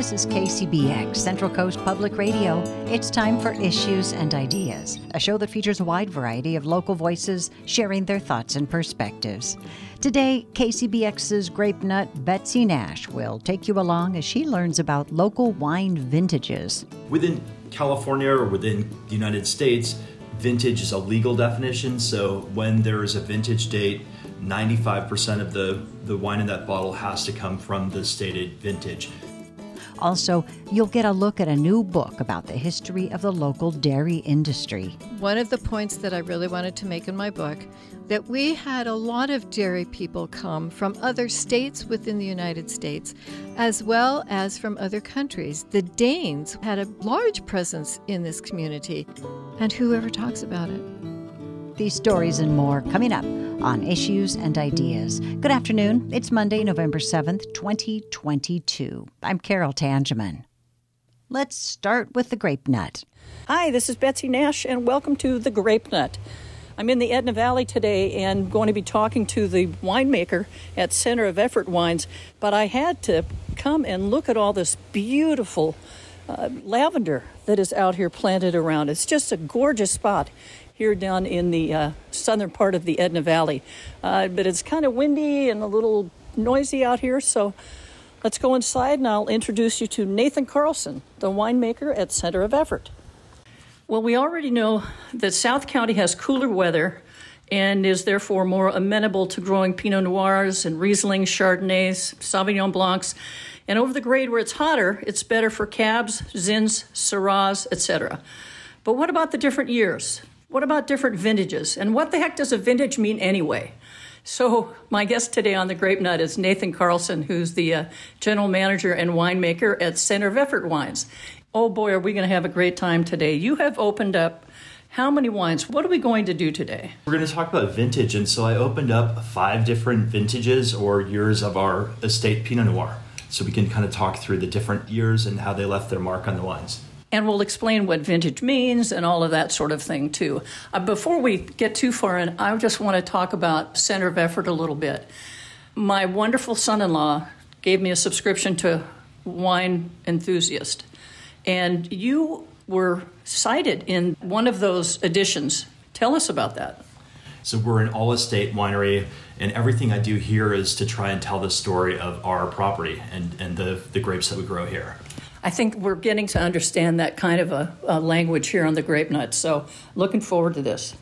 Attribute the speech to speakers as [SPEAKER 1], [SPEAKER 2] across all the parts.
[SPEAKER 1] This is KCBX, Central Coast Public Radio. It's time for Issues and Ideas, a show that features a wide variety of local voices sharing their thoughts and perspectives. Today, KCBX's grape nut Betsy Nash will take you along as she learns about local wine vintages.
[SPEAKER 2] Within California or within the United States, vintage is a legal definition. So when there is a vintage date, 95% of the, the wine in that bottle has to come from the stated vintage.
[SPEAKER 1] Also, you'll get a look at a new book about the history of the local dairy industry.
[SPEAKER 3] One of the points that I really wanted to make in my book that we had a lot of dairy people come from other states within the United States as well as from other countries. The Danes had a large presence in this community, and whoever talks about it.
[SPEAKER 1] These stories and more coming up on Issues and Ideas. Good afternoon. It's Monday, November 7th, 2022. I'm Carol Tangeman. Let's start with the grape nut.
[SPEAKER 4] Hi, this is Betsy Nash, and welcome to the Grape Nut. I'm in the Edna Valley today and going to be talking to the winemaker at Center of Effort Wines, but I had to come and look at all this beautiful uh, lavender that is out here planted around. It's just a gorgeous spot here down in the uh, southern part of the Edna Valley. Uh, but it's kind of windy and a little noisy out here, so let's go inside and I'll introduce you to Nathan Carlson, the winemaker at Center of Effort. Well, we already know that South County has cooler weather and is therefore more amenable to growing Pinot Noirs and Riesling, Chardonnays, Sauvignon Blancs. And over the grade where it's hotter, it's better for Cabs, Zins, Syrahs, etc. But what about the different years? What about different vintages? And what the heck does a vintage mean anyway? So, my guest today on the Grape Nut is Nathan Carlson, who's the uh, general manager and winemaker at Center of Effort Wines. Oh boy, are we going to have a great time today! You have opened up how many wines? What are we going to do today?
[SPEAKER 2] We're going to talk about vintage, and so I opened up five different vintages or years of our estate Pinot Noir, so we can kind of talk through the different years and how they left their mark on the wines
[SPEAKER 4] and we'll explain what vintage means and all of that sort of thing too. Uh, before we get too far in, I just want to talk about center of effort a little bit. My wonderful son-in-law gave me a subscription to Wine Enthusiast, and you were cited in one of those editions. Tell us about that.
[SPEAKER 2] So we're an all estate winery, and everything I do here is to try and tell the story of our property and, and the, the grapes that we grow here.
[SPEAKER 4] I think we're getting to understand that kind of a, a language here on the grape nuts. So, looking forward to this.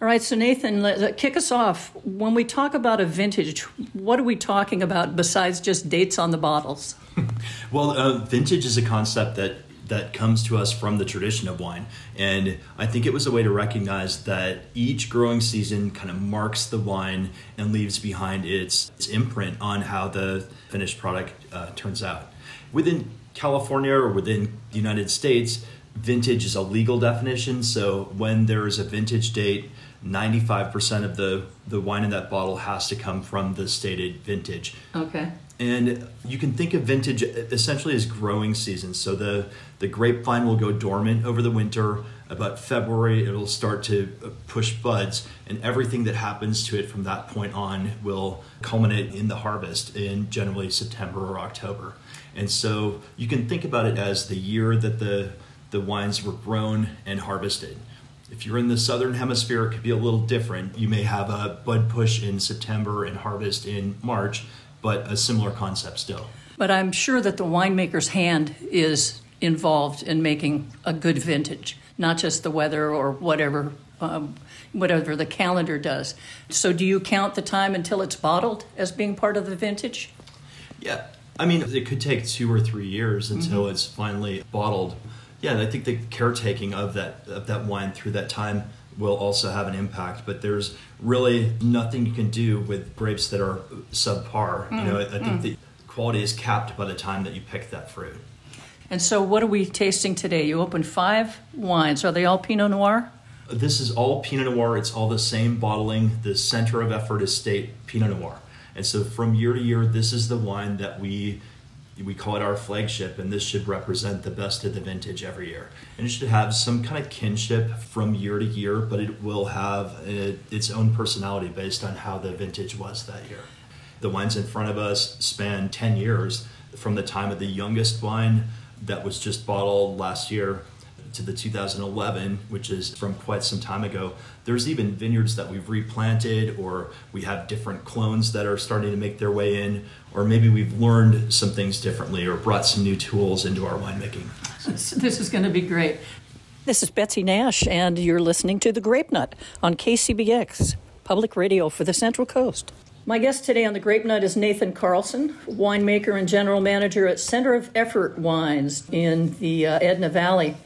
[SPEAKER 4] All right, so Nathan, let, kick us off. When we talk about a vintage, what are we talking about besides just dates on the bottles?
[SPEAKER 2] well, uh, vintage is a concept that that comes to us from the tradition of wine, and I think it was a way to recognize that each growing season kind of marks the wine and leaves behind its, its imprint on how the finished product uh, turns out. Within California or within the United States, vintage is a legal definition. So when there is a vintage date, 95% of the, the wine in that bottle has to come from the stated vintage.
[SPEAKER 4] Okay.
[SPEAKER 2] And you can think of vintage essentially as growing seasons. So the, the grapevine will go dormant over the winter. About February, it'll start to uh, push buds, and everything that happens to it from that point on will culminate in the harvest in generally September or October. And so you can think about it as the year that the, the wines were grown and harvested. If you're in the southern hemisphere, it could be a little different. You may have a bud push in September and harvest in March, but a similar concept still.
[SPEAKER 4] But I'm sure that the winemaker's hand is involved in making a good vintage, not just the weather or whatever. Um, whatever the calendar does. So, do you count the time until it's bottled as being part of the vintage?
[SPEAKER 2] Yeah, I mean, it could take two or three years until mm-hmm. it's finally bottled. Yeah, I think the caretaking of that of that wine through that time will also have an impact. But there's really nothing you can do with grapes that are subpar. Mm. You know, I, I think mm. the quality is capped by the time that you pick that fruit.
[SPEAKER 4] And so, what are we tasting today? You opened five wines. Are they all Pinot Noir?
[SPEAKER 2] This is all Pinot Noir. It's all the same bottling. The center of effort estate Pinot Noir. And so from year to year, this is the wine that we we call it our flagship, and this should represent the best of the vintage every year. And it should have some kind of kinship from year to year, but it will have a, its own personality based on how the vintage was that year. The wines in front of us span 10 years, from the time of the youngest wine that was just bottled last year to the 2011, which is from quite some time ago. There's even vineyards that we've replanted, or we have different clones that are starting to make their way in, or maybe we've learned some things differently or brought some new tools into our winemaking.
[SPEAKER 4] This is going to be great. This is Betsy Nash, and you're listening to The Grape Nut on KCBX, public radio for the Central Coast. My guest today on The Grape Nut is Nathan Carlson, winemaker and general manager at Center of Effort Wines in the uh, Edna Valley.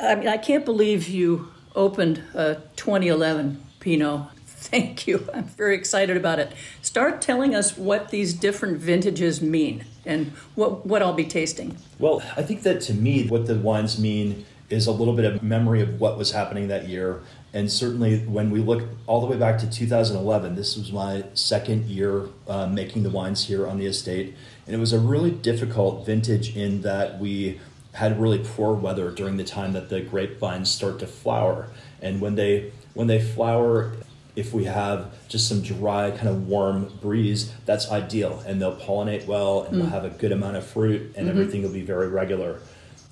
[SPEAKER 4] I mean, I can't believe you opened a 2011 Pinot. Thank you. I'm very excited about it. Start telling us what these different vintages mean and what, what I'll be tasting.
[SPEAKER 2] Well, I think that to me, what the wines mean is a little bit of memory of what was happening that year. And certainly, when we look all the way back to 2011, this was my second year uh, making the wines here on the estate. And it was a really difficult vintage in that we had really poor weather during the time that the grapevines start to flower. And when they when they flower, if we have just some dry, kind of warm breeze, that's ideal, and they'll pollinate well, and mm. we'll have a good amount of fruit, and mm-hmm. everything will be very regular.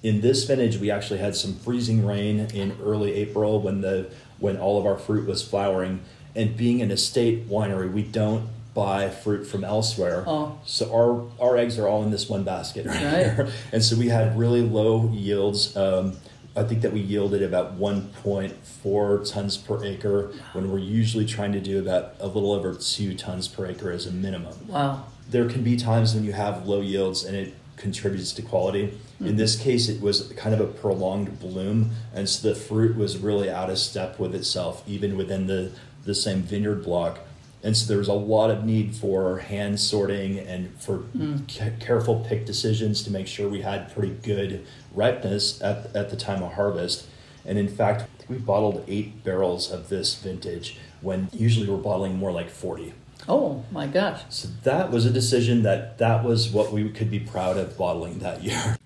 [SPEAKER 2] In this vintage, we actually had some freezing rain in early April when the when all of our fruit was flowering. And being an estate winery, we don't buy fruit from elsewhere. Oh. So our our eggs are all in this one basket right, right. here. And so we had really low yields. Um, I think that we yielded about 1.4 tons per acre when we're usually trying to do about a little over two tons per acre as a minimum.
[SPEAKER 4] Wow.
[SPEAKER 2] There can be times when you have low yields and it contributes to quality. Mm-hmm. In this case, it was kind of a prolonged bloom, and so the fruit was really out of step with itself, even within the, the same vineyard block. And so there was a lot of need for hand sorting and for mm. c- careful pick decisions to make sure we had pretty good ripeness at, at the time of harvest. And in fact, we bottled eight barrels of this vintage when usually we're bottling more like 40.
[SPEAKER 4] Oh my gosh.
[SPEAKER 2] So that was a decision that that was what we could be proud of bottling that year.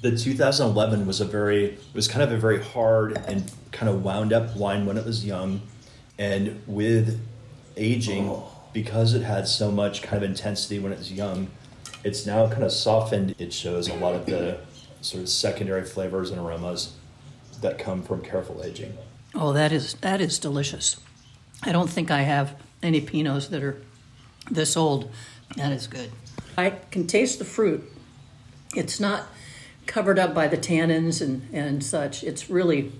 [SPEAKER 2] The 2011 was a very was kind of a very hard and kind of wound up wine when it was young and with aging, oh. because it had so much kind of intensity when it was young, it's now kind of softened. It shows a lot of the sort of secondary flavors and aromas that come from careful aging.
[SPEAKER 4] Oh, that is that is delicious. I don't think I have any pinots that are this old. That is good. I can taste the fruit. It's not covered up by the tannins and, and such. It's really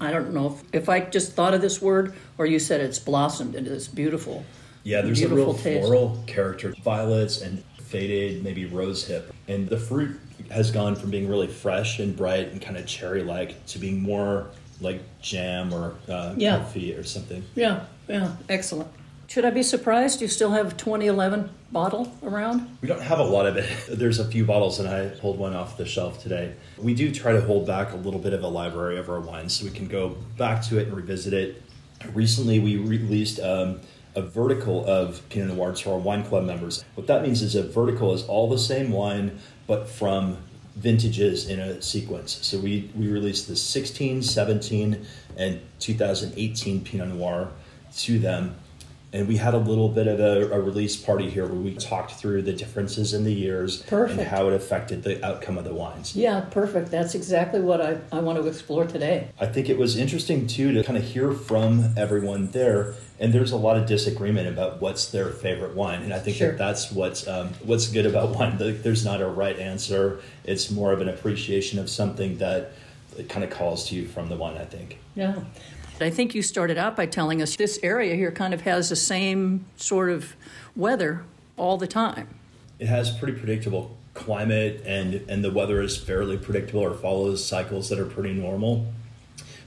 [SPEAKER 4] I don't know if, if I just thought of this word or you said it's blossomed into this beautiful.
[SPEAKER 2] Yeah, there's a real taste. floral character, violets and faded, maybe rose hip, and the fruit has gone from being really fresh and bright and kind of cherry like to being more like jam or uh, yeah. coffee or something.
[SPEAKER 4] Yeah, yeah, excellent. Should I be surprised you still have 2011 bottle around?
[SPEAKER 2] We don't have a lot of it. There's a few bottles, and I pulled one off the shelf today. We do try to hold back a little bit of a library of our wines so we can go back to it and revisit it. Recently, we released um, a vertical of Pinot Noir to our wine club members. What that means is a vertical is all the same wine, but from vintages in a sequence. So we, we released the 16, 17, and 2018 Pinot Noir to them and we had a little bit of a, a, release party here where we talked through the differences in the years
[SPEAKER 4] perfect.
[SPEAKER 2] and how it affected the outcome of the wines.
[SPEAKER 4] Yeah, perfect. That's exactly what I, I want to explore today.
[SPEAKER 2] I think it was interesting too to kind of hear from everyone there. And there's a lot of disagreement about what's their favorite wine, and I think sure. that that's what's um, what's good about wine. There's not a right answer. It's more of an appreciation of something that kind of calls to you from the wine. I think.
[SPEAKER 4] Yeah. I think you started out by telling us this area here kind of has the same sort of weather all the time.
[SPEAKER 2] It has pretty predictable climate and and the weather is fairly predictable or follows cycles that are pretty normal.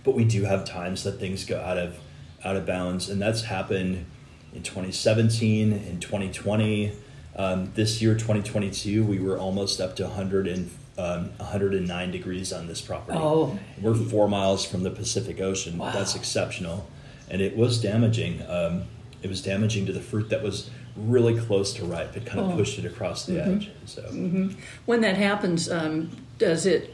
[SPEAKER 2] But we do have times that things go out of out of bounds and that's happened in 2017 in 2020 um, this year 2022 we were almost up to 100 and um, 109 degrees on this property.
[SPEAKER 4] Oh,
[SPEAKER 2] we're four miles from the Pacific Ocean. Wow. That's exceptional, and it was damaging. Um, it was damaging to the fruit that was really close to ripe. It kind of oh. pushed it across the mm-hmm. edge. So,
[SPEAKER 4] mm-hmm. when that happens, um, does it?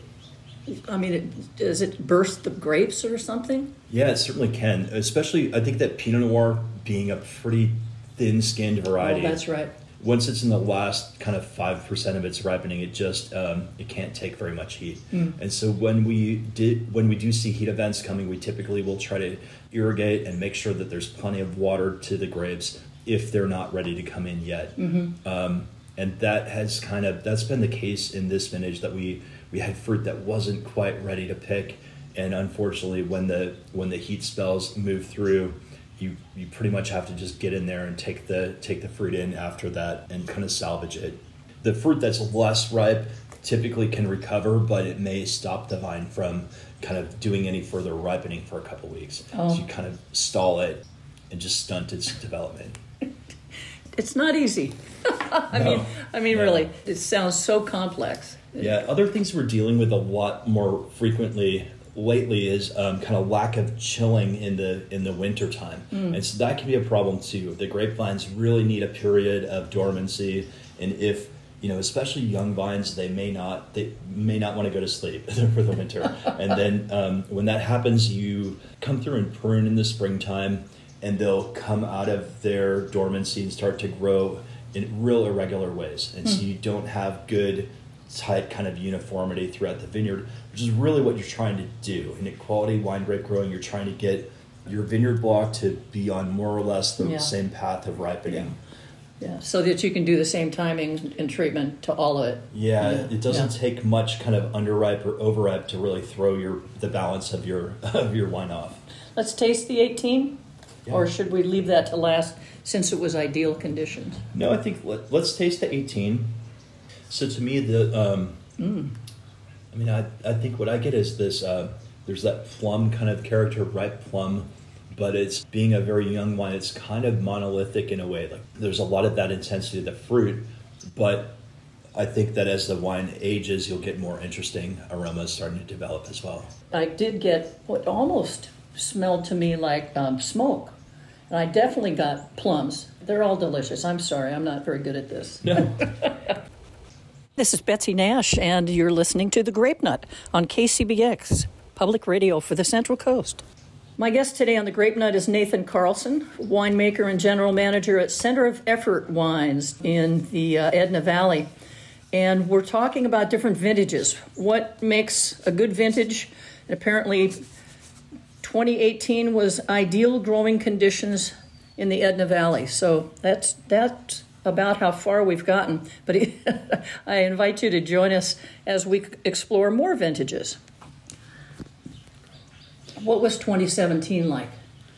[SPEAKER 4] I mean, it, does it burst the grapes or something?
[SPEAKER 2] Yeah, it certainly can. Especially, I think that Pinot Noir being a pretty thin-skinned variety.
[SPEAKER 4] Oh, that's right
[SPEAKER 2] once it's in the last kind of five percent of its ripening, it just um, it can't take very much heat.
[SPEAKER 4] Mm.
[SPEAKER 2] And so when we did when we do see heat events coming, we typically will try to irrigate and make sure that there's plenty of water to the grapes if they're not ready to come in yet.
[SPEAKER 4] Mm-hmm.
[SPEAKER 2] Um, and that has kind of that's been the case in this vintage that we we had fruit that wasn't quite ready to pick, and unfortunately, when the when the heat spells move through you you pretty much have to just get in there and take the take the fruit in after that and kind of salvage it. The fruit that's less ripe typically can recover, but it may stop the vine from kind of doing any further ripening for a couple weeks.
[SPEAKER 4] Oh.
[SPEAKER 2] So you kind of stall it and just stunt its development.
[SPEAKER 4] It's not easy. I
[SPEAKER 2] No.
[SPEAKER 4] mean, I mean,
[SPEAKER 2] No.
[SPEAKER 4] really, it sounds so complex.
[SPEAKER 2] Yeah, other things we're dealing with a lot more frequently lately is um, kind of lack of chilling in the in the winter time, and so that can be a problem too. The grapevines really need a period of dormancy, and if you know, especially young vines, they may not they may not want to go to sleep for the winter, and then um, when that happens, you come through and prune in the springtime, and they'll come out of their dormancy and start to grow in real irregular ways, and so you don't have good tight kind of uniformity throughout the vineyard, which is really what you're trying to do. In a quality wine grape growing, you're trying to get your vineyard block to be on more or less the
[SPEAKER 4] Yeah.
[SPEAKER 2] same path of ripening.
[SPEAKER 4] Yeah, so that you can do the same timing and treatment to all of it.
[SPEAKER 2] Yeah,
[SPEAKER 4] Yeah.
[SPEAKER 2] it doesn't
[SPEAKER 4] Yeah.
[SPEAKER 2] take much kind of underripe or overripe to really throw your the balance of your of your wine off.
[SPEAKER 4] Let's taste the 18,
[SPEAKER 2] Yeah.
[SPEAKER 4] or should we leave that to last since it was ideal conditions?
[SPEAKER 2] No, I think let, let's taste the 18. So to me, the um, I mean, I, I think what I get is this. Uh, there's that plum kind of character, ripe plum, but it's being a very young wine. It's kind of monolithic in a way. Like there's a lot of that intensity of the fruit, but I think that as the wine ages, you'll get more interesting aromas starting to develop as well.
[SPEAKER 4] I did get what almost smelled to me like um, smoke. And I definitely got plums. They're all delicious. I'm sorry, I'm not very good at this.
[SPEAKER 2] No.
[SPEAKER 4] This is Betsy Nash, and you're listening to The Grape Nut on KCBX, public radio for the Central Coast. My guest today on The Grape Nut is Nathan Carlson, winemaker and general manager at Center of Effort Wines in the uh, Edna Valley. And we're talking about different vintages. What makes a good vintage? And apparently, 2018 was ideal growing conditions in the Edna Valley. So that's that's about how far we've gotten. But I invite you to join us as we explore more vintages. What was 2017 like?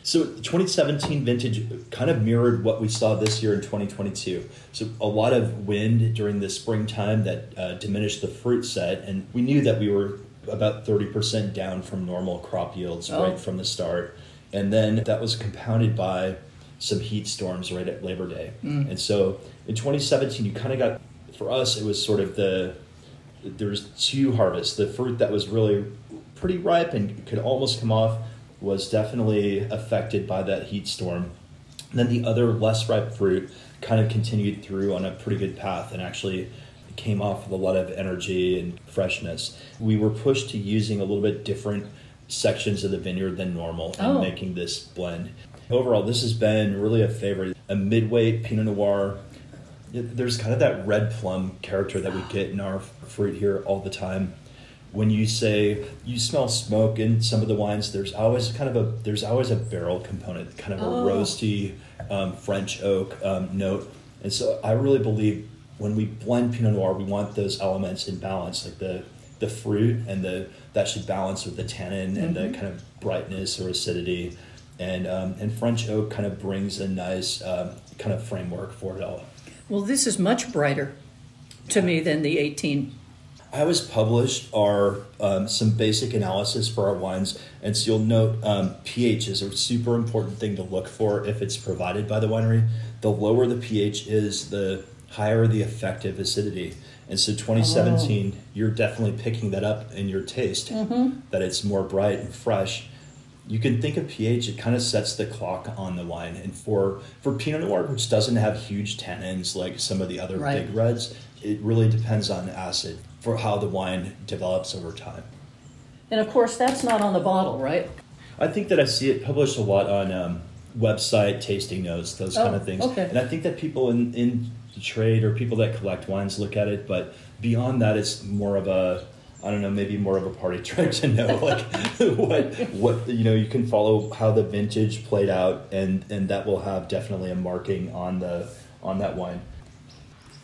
[SPEAKER 2] So 2017 vintage kind of mirrored what we saw this year in 2022. So a lot of wind during the springtime that uh, diminished the fruit set, and we knew that we were about 30% down from normal crop yields
[SPEAKER 4] Oh.
[SPEAKER 2] right from the start. And then that was compounded by some heat storms right at Labor Day. Mm. And so in 2017, you kind of got, for us, it was sort of the, there was two harvests. The fruit that was really pretty ripe and could almost come off was definitely affected by that heat storm. And then the other less ripe fruit kind of continued through on a pretty good path and actually came off with a lot of energy and freshness. We were pushed to using a little bit different sections of the vineyard than normal in
[SPEAKER 4] Oh.
[SPEAKER 2] making this blend. Overall, this has been really a favorite. A midweight Pinot Noir there's kind of that red plum character that we get in our fruit here all the time. When you say you smell smoke in some of the wines, there's always kind of a there's always a barrel component, kind of a
[SPEAKER 4] Oh.
[SPEAKER 2] roasty um, French oak um, note. And so I really believe when we blend Pinot Noir, we want those elements in balance, like the the fruit and the that should balance with the tannin and the kind of brightness or acidity. And um, and French oak kind of brings a nice um, kind of framework for it all.
[SPEAKER 4] Well, this is much brighter to me than the 18.
[SPEAKER 2] I always published our um, some basic analysis for our wines, and so you'll note um, pH is a super important thing to look for if it's provided by the winery. The lower the pH is, the higher the effective acidity. And so 2017, you're definitely picking that up in your taste, that it's more bright and fresh. You can think of pH; it kind of sets the clock on the wine. And for for Pinot Noir, which doesn't have huge tannins like some of the other
[SPEAKER 4] Right.
[SPEAKER 2] big reds, it really depends on acid for how the wine develops over time.
[SPEAKER 4] And of course, that's not on the bottle, right?
[SPEAKER 2] I think that I see it published a lot on um, website tasting notes, those kind
[SPEAKER 4] Oh,
[SPEAKER 2] of things.
[SPEAKER 4] okay.
[SPEAKER 2] And I think that people in, in to trade or people that collect wines look at it. But beyond that, it's more of a I don't know, maybe more of a party trick to know like what what you know. You can follow how the vintage played out, and and that will have definitely a marking on the on that wine.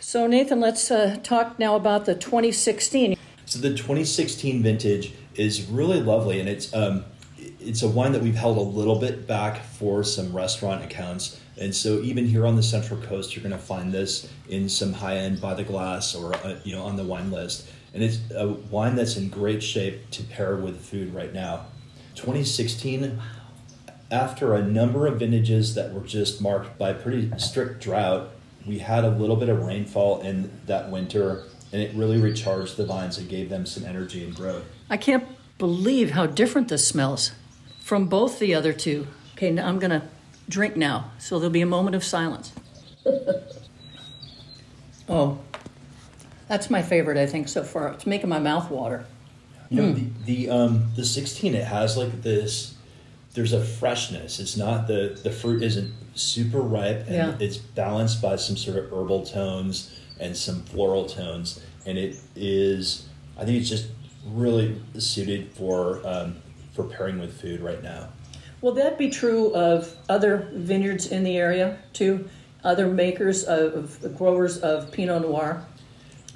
[SPEAKER 4] So Nathan, let's uh, talk now about the 2016.
[SPEAKER 2] So the 2016 vintage is really lovely, and it's um, it's a wine that we've held a little bit back for some restaurant accounts. And so even here on the Central Coast, you're going to find this in some high end by the glass or uh, you know on the wine list. And it's a wine that's in great shape to pair with food right now. 2016, after a number of vintages that were just marked by pretty strict drought, we had a little bit of rainfall in that winter, and it really recharged the vines and gave them some energy and growth.
[SPEAKER 4] I can't believe how different this smells from both the other two. Okay, now I'm to drink now, so there'll be a moment of silence. oh, that's my favorite, I think, so far. It's making my mouth water.
[SPEAKER 2] You know, the the um the sixteen it has like this. There's a freshness. It's not the the fruit isn't super ripe, and
[SPEAKER 4] Yeah.
[SPEAKER 2] it's balanced by some sort of herbal tones and some floral tones, and it is. I think it's just really suited for um, for pairing with food right now.
[SPEAKER 4] Will that be true of other vineyards in the area too? Other makers of, of growers of Pinot Noir?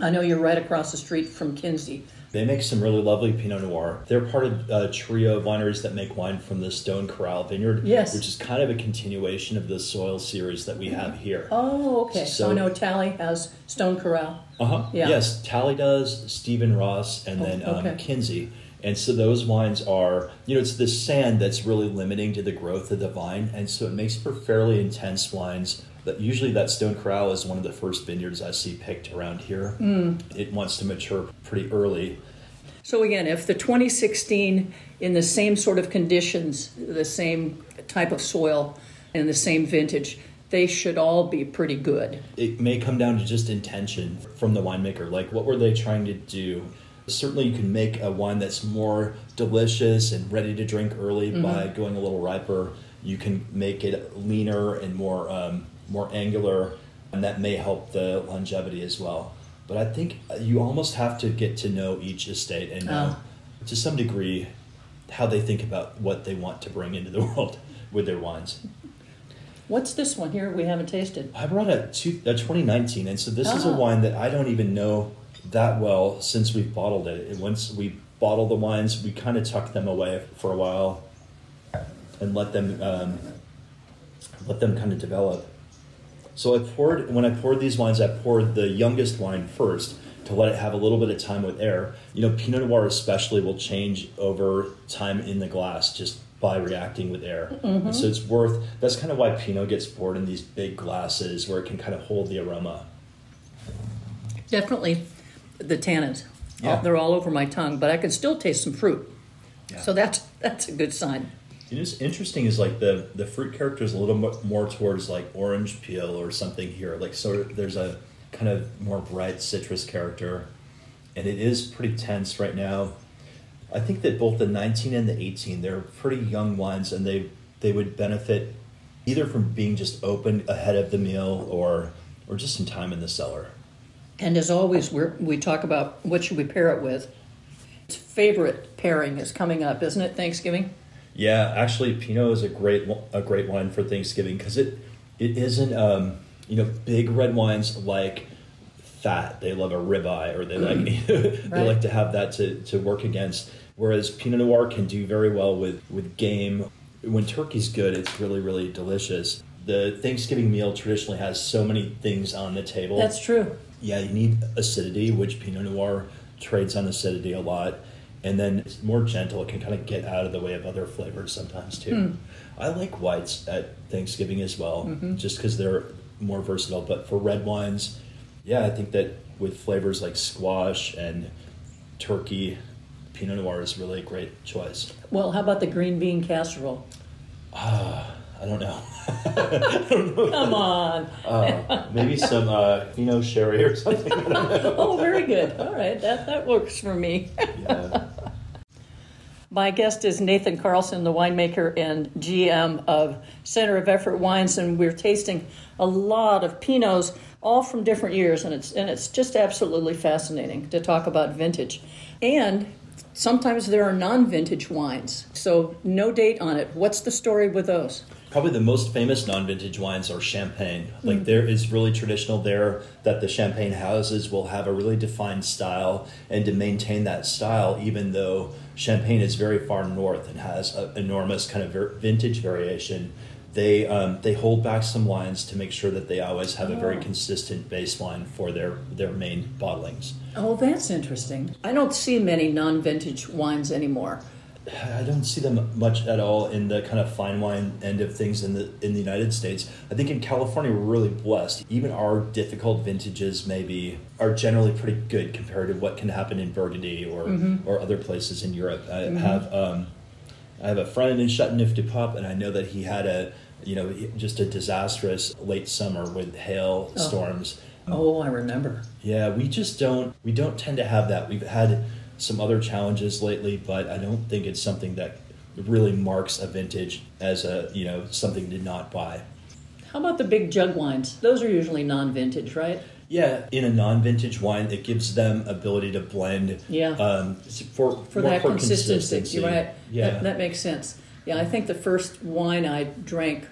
[SPEAKER 4] I know you're right across the street from Kynsi.
[SPEAKER 2] They make some really lovely Pinot Noir. They're part of a trio of wineries that make wine from the Stone Corral Vineyard,
[SPEAKER 4] Yes.
[SPEAKER 2] which is kind of a continuation of the soil series that we have here.
[SPEAKER 4] Oh, okay. So,
[SPEAKER 2] So-
[SPEAKER 4] I know Talley has Stone Corral.
[SPEAKER 2] Uh huh.
[SPEAKER 4] Yeah.
[SPEAKER 2] Yes, Talley does, Stephen Ross, and
[SPEAKER 4] Oh,
[SPEAKER 2] then um,
[SPEAKER 4] okay.
[SPEAKER 2] Kynsi. And so those wines are, you know, it's the sand that's really limiting to the growth of the vine, and so it makes for fairly intense wines. That usually that Stone Corral is one of the first vineyards I see picked around here.
[SPEAKER 4] Mm.
[SPEAKER 2] It wants to mature pretty early.
[SPEAKER 4] So again, if the 2016 in the same sort of conditions, the same type of soil, and the same vintage, they should all be pretty good.
[SPEAKER 2] It may come down to just intention from the winemaker. Like, what were they trying to do? Certainly, you can make a wine that's more delicious and ready to drink early by going a little riper. You can make it leaner and more um, more angular, and that may help the longevity as well. But I think you almost have to get to know each estate and know, to some degree, how they think about what they want to bring into the world with their wines.
[SPEAKER 4] What's this one here we haven't tasted?
[SPEAKER 2] I brought a, two, a 2019, and so this is a
[SPEAKER 4] Ah.
[SPEAKER 2] wine that I don't even know that well since we've bottled it. And once we bottle the wines, we kind of tuck them away for a while and let them um, let them kind of develop. So I poured when I poured these wines, I poured the youngest wine first to let it have a little bit of time with air. You know, Pinot Noir especially will change over time in the glass just by reacting with air. And so it's worth. That's kind of why Pinot gets poured in these big glasses where it can kind of hold the aroma.
[SPEAKER 4] Definitely the tannins.
[SPEAKER 2] Yeah.
[SPEAKER 4] They're all over my tongue, but I can still taste some fruit.
[SPEAKER 2] Yeah.
[SPEAKER 4] So that's that's a good sign.
[SPEAKER 2] What's interesting is like the the fruit character is a little mo- more towards like orange peel or something here. Like so, there's a kind of more bright citrus character, and it is pretty tense right now. I think that both the 19 and the 18 they're pretty young wines, and they they would benefit either from being just opened ahead of the meal or or just some time in the cellar.
[SPEAKER 4] And as always, we we talk about what should we pair it with. Its favorite pairing is coming up, isn't it? Thanksgiving.
[SPEAKER 2] Yeah, actually, Pinot is a great a great wine for Thanksgiving because it it isn't um, you know big red wines like fat. They love a ribeye or they like they
[SPEAKER 4] Right.
[SPEAKER 2] like to have that to, to work against. Whereas Pinot Noir can do very well with with game. When turkey's good, it's really really delicious. The Thanksgiving meal traditionally has so many things on the table.
[SPEAKER 4] That's true.
[SPEAKER 2] Yeah, you need acidity, which Pinot Noir trades on acidity a lot. And then it's more gentle. It can kind of get out of the way of other flavors sometimes too. I like whites at Thanksgiving as well, just because they're more versatile. But for red wines, yeah, I think that with flavors like squash and turkey, Pinot Noir is really a great choice.
[SPEAKER 4] Well, how about the green bean casserole?
[SPEAKER 2] Ah, I don't know.
[SPEAKER 4] Come on.
[SPEAKER 2] Uh, maybe some uh, Pinot Sherry or something.
[SPEAKER 4] Oh, very good. All right, that that works for me.
[SPEAKER 2] Yeah.
[SPEAKER 4] My guest is Nathan Carlson, the winemaker and GM of Center of Effort Wines, and we're tasting a lot of Pinots, all from different years, and it's and it's just absolutely fascinating to talk about vintage. And sometimes there are non-vintage wines, so no date on it. What's the story with those?
[SPEAKER 2] Probably the most famous non-vintage wines are champagne. Like mm. there is really traditional there that the champagne houses will have a really defined style, and to maintain that style, even though champagne is very far north and has an enormous kind of vintage variation, they um, they hold back some wines to make sure that they always have a very
[SPEAKER 4] Oh.
[SPEAKER 2] consistent baseline for their their main bottlings.
[SPEAKER 4] Oh, that's interesting. I don't see many non-vintage wines anymore.
[SPEAKER 2] I don't see them much at all in the kind of fine wine end of things in the in the United States. I think in California we're really blessed. Even our difficult vintages maybe are generally pretty good compared to what can happen in Burgundy or or other places in Europe. I have um, I have a friend in Chateauneuf du Pape, and I know that he had a you know just a disastrous late summer with hail storms.
[SPEAKER 4] Oh, I remember.
[SPEAKER 2] Yeah, we just don't we don't tend to have that. We've had some other challenges lately, but I don't think it's something that really marks a vintage as a you know something to not buy.
[SPEAKER 4] How about the big jug wines? Those are usually non-vintage, right?
[SPEAKER 2] Yeah, in a non-vintage wine, it gives them ability to blend.
[SPEAKER 4] Yeah.
[SPEAKER 2] Um, for
[SPEAKER 4] For that
[SPEAKER 2] for
[SPEAKER 4] consistency, you're right?
[SPEAKER 2] Yeah.
[SPEAKER 4] That, that makes sense. Yeah, I think the first wine I drank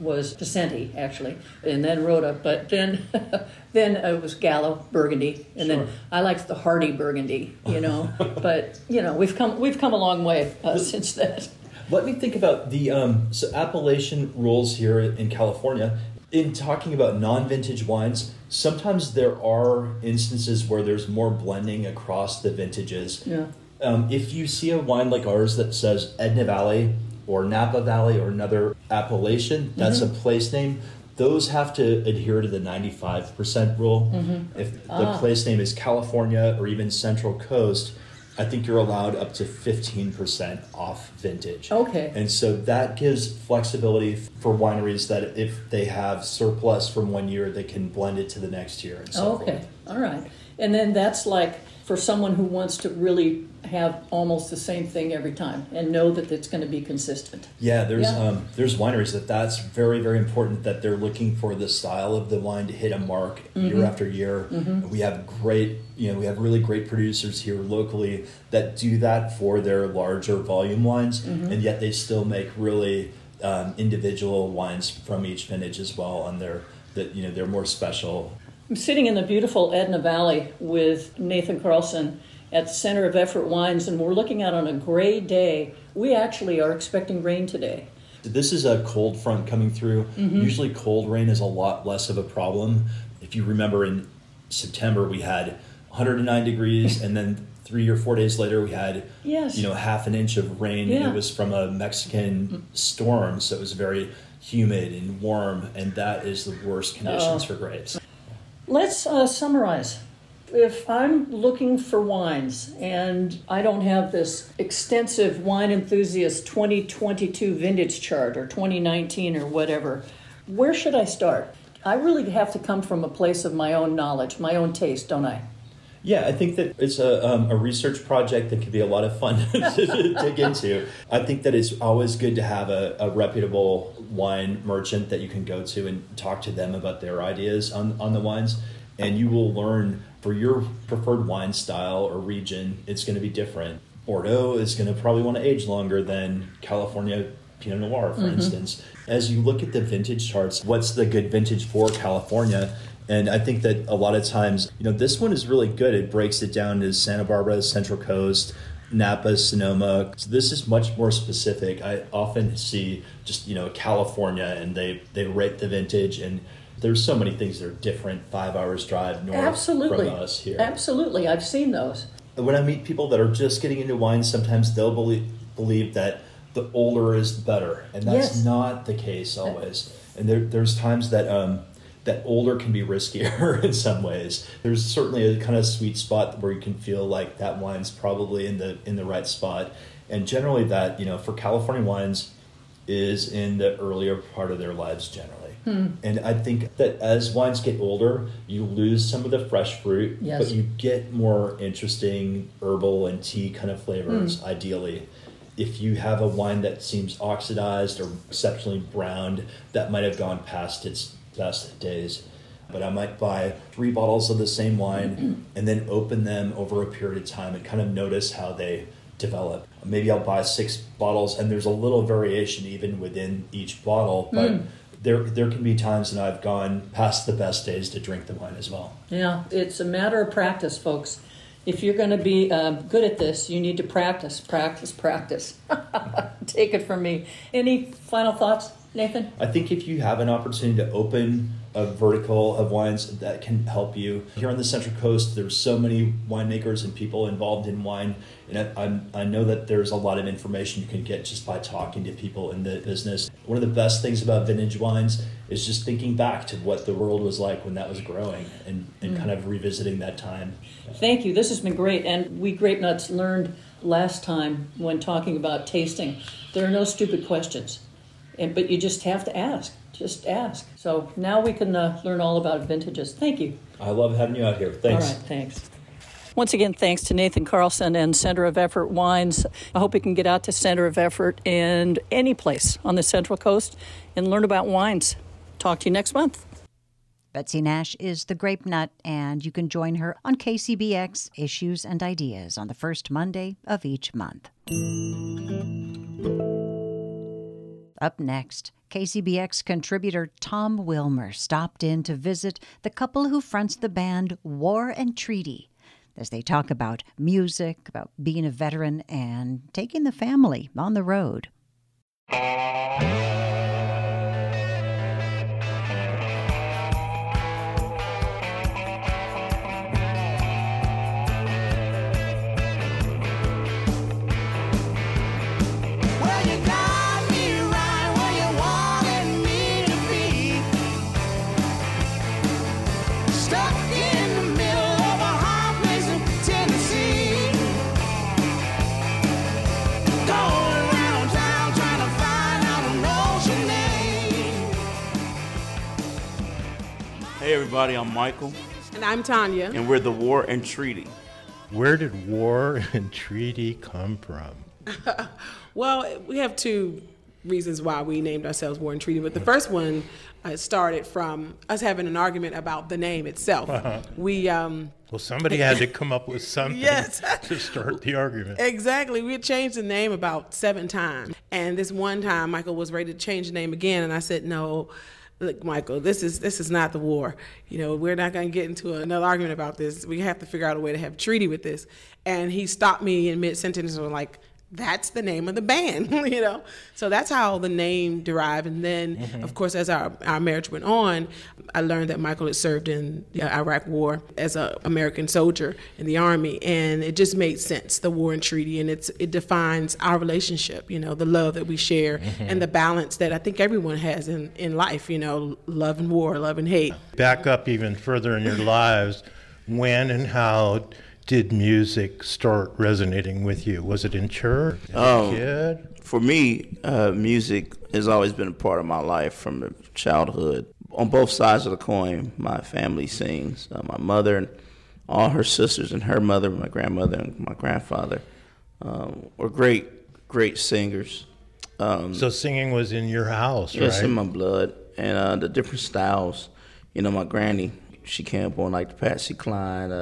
[SPEAKER 4] was Picenti, actually, and then Rhoda, but then then it was Gallo Burgundy, and
[SPEAKER 2] Sure.
[SPEAKER 4] then I liked the Hearty Burgundy, you know. but you know, we've come we've come a long way uh, since then.
[SPEAKER 2] Let me think about the um, so appellation rules here in California. In talking about non-vintage wines, sometimes there are instances where there's more blending across the vintages.
[SPEAKER 4] Yeah.
[SPEAKER 2] Um, if you see a wine like ours that says Edna Valley or Napa Valley or another appellation, that's
[SPEAKER 4] Mm-hmm.
[SPEAKER 2] a place name. Those have to adhere to the 95% rule.
[SPEAKER 4] Mm-hmm.
[SPEAKER 2] If the
[SPEAKER 4] Ah.
[SPEAKER 2] place name is California or even Central Coast, I think you're allowed up to 15% off vintage.
[SPEAKER 4] Okay.
[SPEAKER 2] And so that gives flexibility for wineries that if they have surplus from one year, they can blend it to the next year and so
[SPEAKER 4] Okay,
[SPEAKER 2] forth.
[SPEAKER 4] all right. And then that's like for someone who wants to really have almost the same thing every time and know that it's going to be consistent.
[SPEAKER 2] Yeah, there's
[SPEAKER 4] Yeah.
[SPEAKER 2] um, there's wineries that that's very very important that they're looking for the style of the wine to hit a mark
[SPEAKER 4] Mm-hmm.
[SPEAKER 2] year after year. We have great you know we have really great producers here locally that do that for their larger volume wines,
[SPEAKER 4] Mm-hmm.
[SPEAKER 2] and yet they still make really um, individual wines from each vintage as well, and they're that you know they're more special.
[SPEAKER 4] I'm sitting in the beautiful Edna Valley with Nathan Carlson at the Center of Effort Wines, and we're looking out on a gray day. We actually are expecting rain today.
[SPEAKER 2] This is a cold front coming through.
[SPEAKER 4] Mm-hmm.
[SPEAKER 2] Usually, cold rain is a lot less of a problem. If you remember, in September we had 109 degrees, and then three or four days later we had
[SPEAKER 4] Yes.
[SPEAKER 2] you know half an inch of rain,
[SPEAKER 4] Yeah. Mm.
[SPEAKER 2] it was from a Mexican storm, so it was very humid and warm, and that is the worst conditions
[SPEAKER 4] Oh.
[SPEAKER 2] for grapes.
[SPEAKER 4] Let's uh, summarize. If I'm looking for wines and I don't have this extensive wine enthusiast 2022 vintage chart or 2019 or whatever, where should I start? I really have to come from a place of my own knowledge, my own taste, don't I?
[SPEAKER 2] Yeah, I think that it's a, um, a research project that could be a lot of fun to dig into. I think that it's always good to have a, a reputable wine merchant that you can go to and talk to them about their ideas on, on the wines. And you will learn for your preferred wine style or region, it's going to be different. Bordeaux is going to probably want to age longer than California Pinot Noir, for instance. As you look at the vintage charts, what's the good vintage for California? And I think that a lot of times, you know, this one is really good. It breaks it down to Santa Barbara, Central Coast, Napa, Sonoma. So this is much more specific. I often see just, you know, California and they, they rate the vintage and there's so many things that are different five hours drive north
[SPEAKER 4] Absolutely.
[SPEAKER 2] from us here.
[SPEAKER 4] Absolutely. I've seen those.
[SPEAKER 2] When I meet people that are just getting into wine, sometimes they'll believe, believe that the older is better, and that's
[SPEAKER 4] Yes.
[SPEAKER 2] not the case always. And there, there's times that um, that older can be riskier in some ways. There's certainly a kind of sweet spot where you can feel like that wine's probably in the in the right spot, and generally that you know for California wines is in the earlier part of their lives generally. Hmm. And I think that as wines get older, you lose some of the fresh fruit,
[SPEAKER 4] Yes.
[SPEAKER 2] but you get more interesting herbal and tea kind of flavors, hmm. ideally. If you have a wine that seems oxidized or exceptionally browned, that might have gone past its best days. but I might buy three bottles of the same wine and then open them over a period of time and kind of notice how they develop. Maybe I'll buy six bottles, and there's a little variation even within each bottle, but. Mm. There, there can be times when I've gone past the best days to drink the wine as well.
[SPEAKER 4] Yeah, it's a matter of practice, folks. If you're going to be uh, good at this, you need to practice, practice, practice. Take it from me. Any final thoughts, Nathan?
[SPEAKER 2] I think if you have an opportunity to open a vertical of wines that can help you. Here on the Central Coast, there's so many winemakers and people involved in wine, and I, I, know that there's a lot of information you can get just by talking to people in the business. One of the best things about vintage wines is just thinking back to what the world was like when that was growing and, and mm. kind of revisiting that time.
[SPEAKER 4] Thank you. This has been great, and we Grape Nuts learned last time when talking about tasting. There are no stupid questions, and but you just have to ask just ask. So now we can uh, learn all about vintages. Thank you.
[SPEAKER 2] I love having you out here. Thanks.
[SPEAKER 4] All right, thanks. Once again, thanks to Nathan Carlson and Center of Effort Wines. I hope you can get out to Center of Effort and any place on the Central Coast and learn about wines. Talk to you next month.
[SPEAKER 1] Betsy Nash is the Grape Nut, and you can join her on KCBX Issues and Ideas on the first Monday of each month. Up next, KCBX contributor Tom Wilmer stopped in to visit the couple who fronts the band War and Treaty as they talk about music, about being a veteran, and taking the family on the road.
[SPEAKER 5] Hey, everybody, I'm Michael.
[SPEAKER 6] And I'm Tanya.
[SPEAKER 5] And we're the War and Treaty.
[SPEAKER 7] Where did War and Treaty come from?
[SPEAKER 6] well, we have two reasons why we named ourselves War and Treaty, but the first one uh, started from us having an argument about the name itself. Uh-huh. We um,
[SPEAKER 7] well, somebody had to come up with something yes. to start the argument.
[SPEAKER 6] Exactly. We had changed the name about seven times, and this one time Michael was ready to change the name again, and I said no look, Michael, this is this is not the war. You know, we're not going to get into another argument about this. We have to figure out a way to have a treaty with this. And he stopped me in mid sentence and was like, that's the name of the band, you know. So that's how the name derived. And then, mm-hmm. of course, as our, our marriage went on, I learned that Michael had served in the Iraq War as an American soldier in the army, and it just made sense. The war and treaty, and it's it defines our relationship. You know, the love that we share, mm-hmm. and the balance that I think everyone has in in life. You know, love and war, love and hate.
[SPEAKER 7] Back up even further in your lives, when and how did music start resonating with you? Was it in church? Um, kid?
[SPEAKER 5] For me, uh, music has always been a part of my life from childhood. On both sides of the coin, my family sings. Uh, my mother and all her sisters and her mother, my grandmother and my grandfather, um, were great, great singers.
[SPEAKER 7] Um, so singing was in your house,
[SPEAKER 5] yes,
[SPEAKER 7] right?
[SPEAKER 5] in my blood, and uh, the different styles. You know, my granny, she came up on like the Patsy Cline.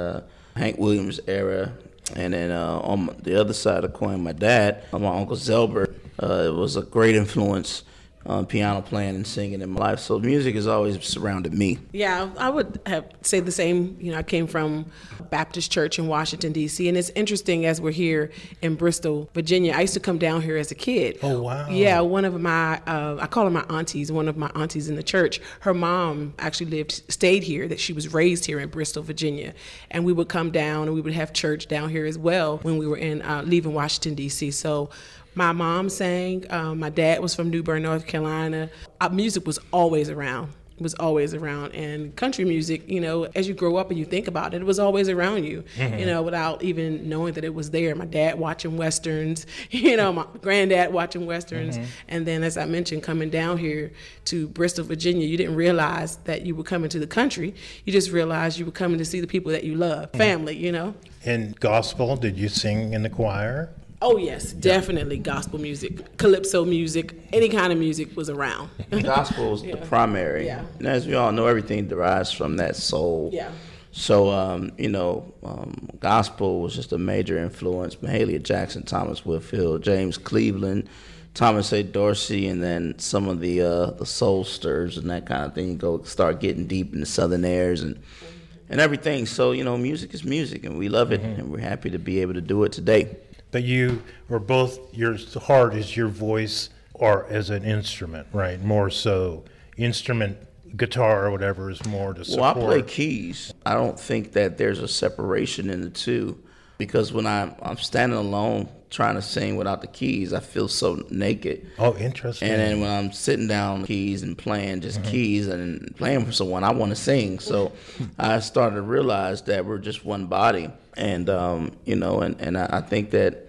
[SPEAKER 5] Hank Williams era. And then uh, on the other side of the coin, my dad, my uncle Zelbert, uh, was a great influence um, piano playing and singing in my life. So music has always surrounded me.
[SPEAKER 6] Yeah, I would have say the same. You know, I came from Baptist Church in Washington D.C. and it's interesting as we're here in Bristol, Virginia. I used to come down here as a kid.
[SPEAKER 7] Oh wow!
[SPEAKER 6] Yeah, one of my uh, I call her my aunties. One of my aunties in the church. Her mom actually lived stayed here. That she was raised here in Bristol, Virginia, and we would come down and we would have church down here as well when we were in uh, leaving Washington D.C. So my mom sang. Um, my dad was from New Bern, North Carolina. Uh, music was always around. Was always around. And country music, you know, as you grow up and you think about it, it was always around you, mm-hmm. you know, without even knowing that it was there. My dad watching westerns, you know, my granddad watching westerns. Mm-hmm. And then, as I mentioned, coming down here to Bristol, Virginia, you didn't realize that you were coming to the country. You just realized you were coming to see the people that you love, mm-hmm. family, you know.
[SPEAKER 7] in gospel, did you sing in the choir?
[SPEAKER 6] Oh yes, definitely gospel music, calypso music, any kind of music was around.
[SPEAKER 5] Gospel is the primary.
[SPEAKER 6] Yeah.
[SPEAKER 5] And as we all know, everything derives from that soul.
[SPEAKER 6] Yeah.
[SPEAKER 5] So, um, you know, um, gospel was just a major influence. Mahalia Jackson, Thomas Whitfield, James Cleveland, Thomas A. Dorsey, and then some of the uh, the soulsters and that kind of thing. You go start getting deep in the southern airs and and everything. So, you know, music is music, and we love it, and we're happy to be able to do it today.
[SPEAKER 7] But you are both, your heart is your voice or as an instrument, right? More so, instrument, guitar or whatever is more to support.
[SPEAKER 5] Well, I play keys. I don't think that there's a separation in the two because when I'm, I'm standing alone trying to sing without the keys, I feel so naked.
[SPEAKER 7] oh, interesting.
[SPEAKER 5] And then when I'm sitting down keys and playing just mm-hmm. keys and playing for someone, I want to sing. So I started to realize that we're just one body. And, um, you know, and, and I, I think that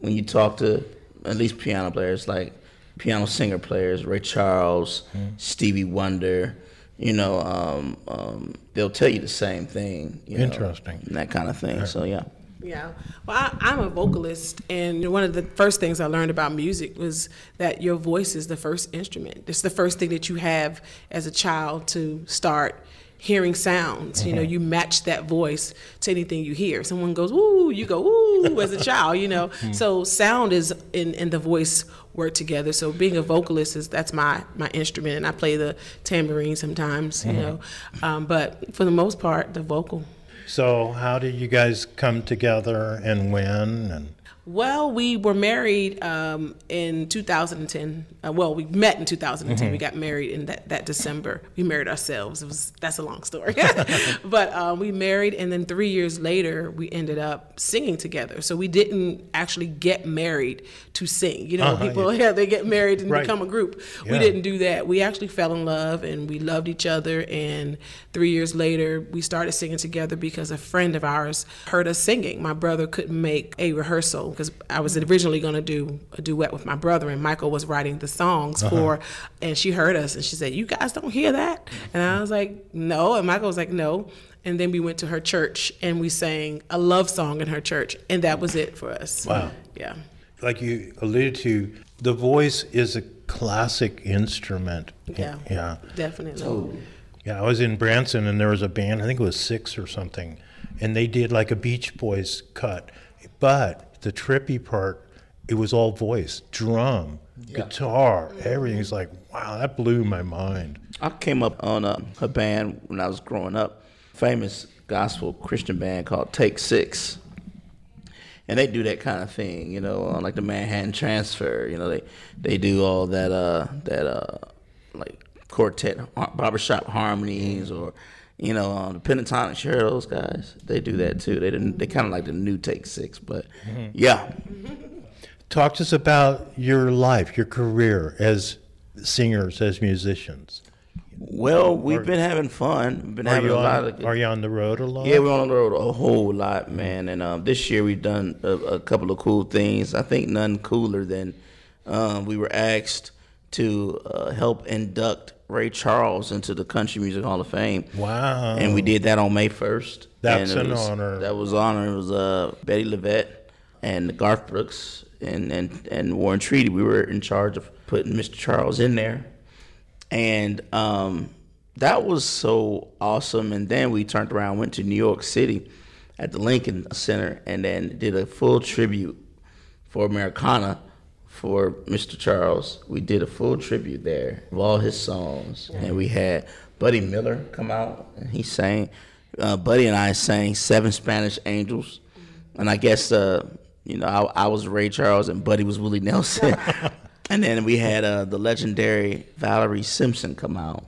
[SPEAKER 5] when you talk to at least piano players, like piano singer players, Ray Charles, Stevie Wonder, you know, um, um, they'll tell you the same thing. You know,
[SPEAKER 7] Interesting.
[SPEAKER 5] and that kind of thing. So, yeah.
[SPEAKER 6] Yeah. Well, I, I'm a vocalist, and one of the first things I learned about music was that your voice is the first instrument. It's the first thing that you have as a child to start hearing sounds. You know, mm-hmm. you match that voice to anything you hear. Someone goes, ooh, you go, ooh, as a child, you know. Mm-hmm. So sound is in, and the voice work together. So being a vocalist is that's my my instrument, and I play the tambourine sometimes, you mm-hmm. know. Um, but for the most part, the vocal.
[SPEAKER 7] so, how did you guys come together and when? And
[SPEAKER 6] Well, we were married um, in 2010. Uh, well, we met in 2010. We got married in that, that December. We married ourselves. It was that's a long story, but uh, we married, and then three years later, we ended up singing together. So we didn't actually get married to sing. You know,
[SPEAKER 7] Uh-huh,
[SPEAKER 6] people yeah. they get married and
[SPEAKER 7] Right.
[SPEAKER 6] become a group.
[SPEAKER 7] Yeah.
[SPEAKER 6] We didn't do that. We actually fell in love and we loved each other. And three years later, we started singing together because a friend of ours heard us singing. My brother couldn't make a rehearsal because I was originally going to do a duet with my brother, and Michael was writing the songs uh-huh. for. And she heard us and she said, "You guys don't hear that?" And I was like, "No." And Michael was like, "No." And then we went to her church and we sang a love song in her church, and that was it for us.
[SPEAKER 7] Wow.
[SPEAKER 6] Yeah.
[SPEAKER 7] like you alluded to, the voice is a classic instrument.
[SPEAKER 6] Yeah.
[SPEAKER 7] Yeah.
[SPEAKER 6] Definitely.
[SPEAKER 7] Yeah, I was in Branson and there was a band, I think it was six or something, and they did like a Beach Boys cut. But the trippy part, it was all voice, drum, guitar, everything's like, wow, that blew my mind.
[SPEAKER 5] I came up on a, a band when I was growing up, famous gospel Christian band called Take Six. And they do that kind of thing, you know, on like the Manhattan Transfer. You know, they they do all that uh that uh like quartet barbershop harmonies or you know um, the Pentatonix. You hear those guys? They do that too. They didn't. They kind of like the new Take Six, but yeah,
[SPEAKER 7] Talk to us about your life, your career as singers, as musicians.
[SPEAKER 5] Well, we've been having fun. We've been having
[SPEAKER 7] you,
[SPEAKER 5] a lot
[SPEAKER 7] on,
[SPEAKER 5] of.
[SPEAKER 7] are you on the road a lot?
[SPEAKER 5] Yeah, we're on the road a whole lot, man. And um, this year we've done a, a couple of cool things. I think none cooler than um, we were asked to uh, help induct Ray Charles into the Country Music Hall of Fame.
[SPEAKER 7] Wow.
[SPEAKER 5] And we did that on May 1st.
[SPEAKER 7] That's an
[SPEAKER 5] was-
[SPEAKER 7] honor.
[SPEAKER 5] That was honor. It was uh, Bettye LaVette and Garth Brooks and, and, and War and Treaty. We were in charge of putting Mr. Charles in there. And um, that was so awesome. And then we turned around, went to New York City at the Lincoln Center, and then did a full tribute for Americana for Mr. Charles. We did a full tribute there of all his songs, and we had Buddy Miller come out and he sang. Uh, Buddy and I sang Seven Spanish Angels, and I guess uh, you know I, I was Ray Charles and Buddy was Willie Nelson. And then we had uh, the legendary Valerie Simpson come out.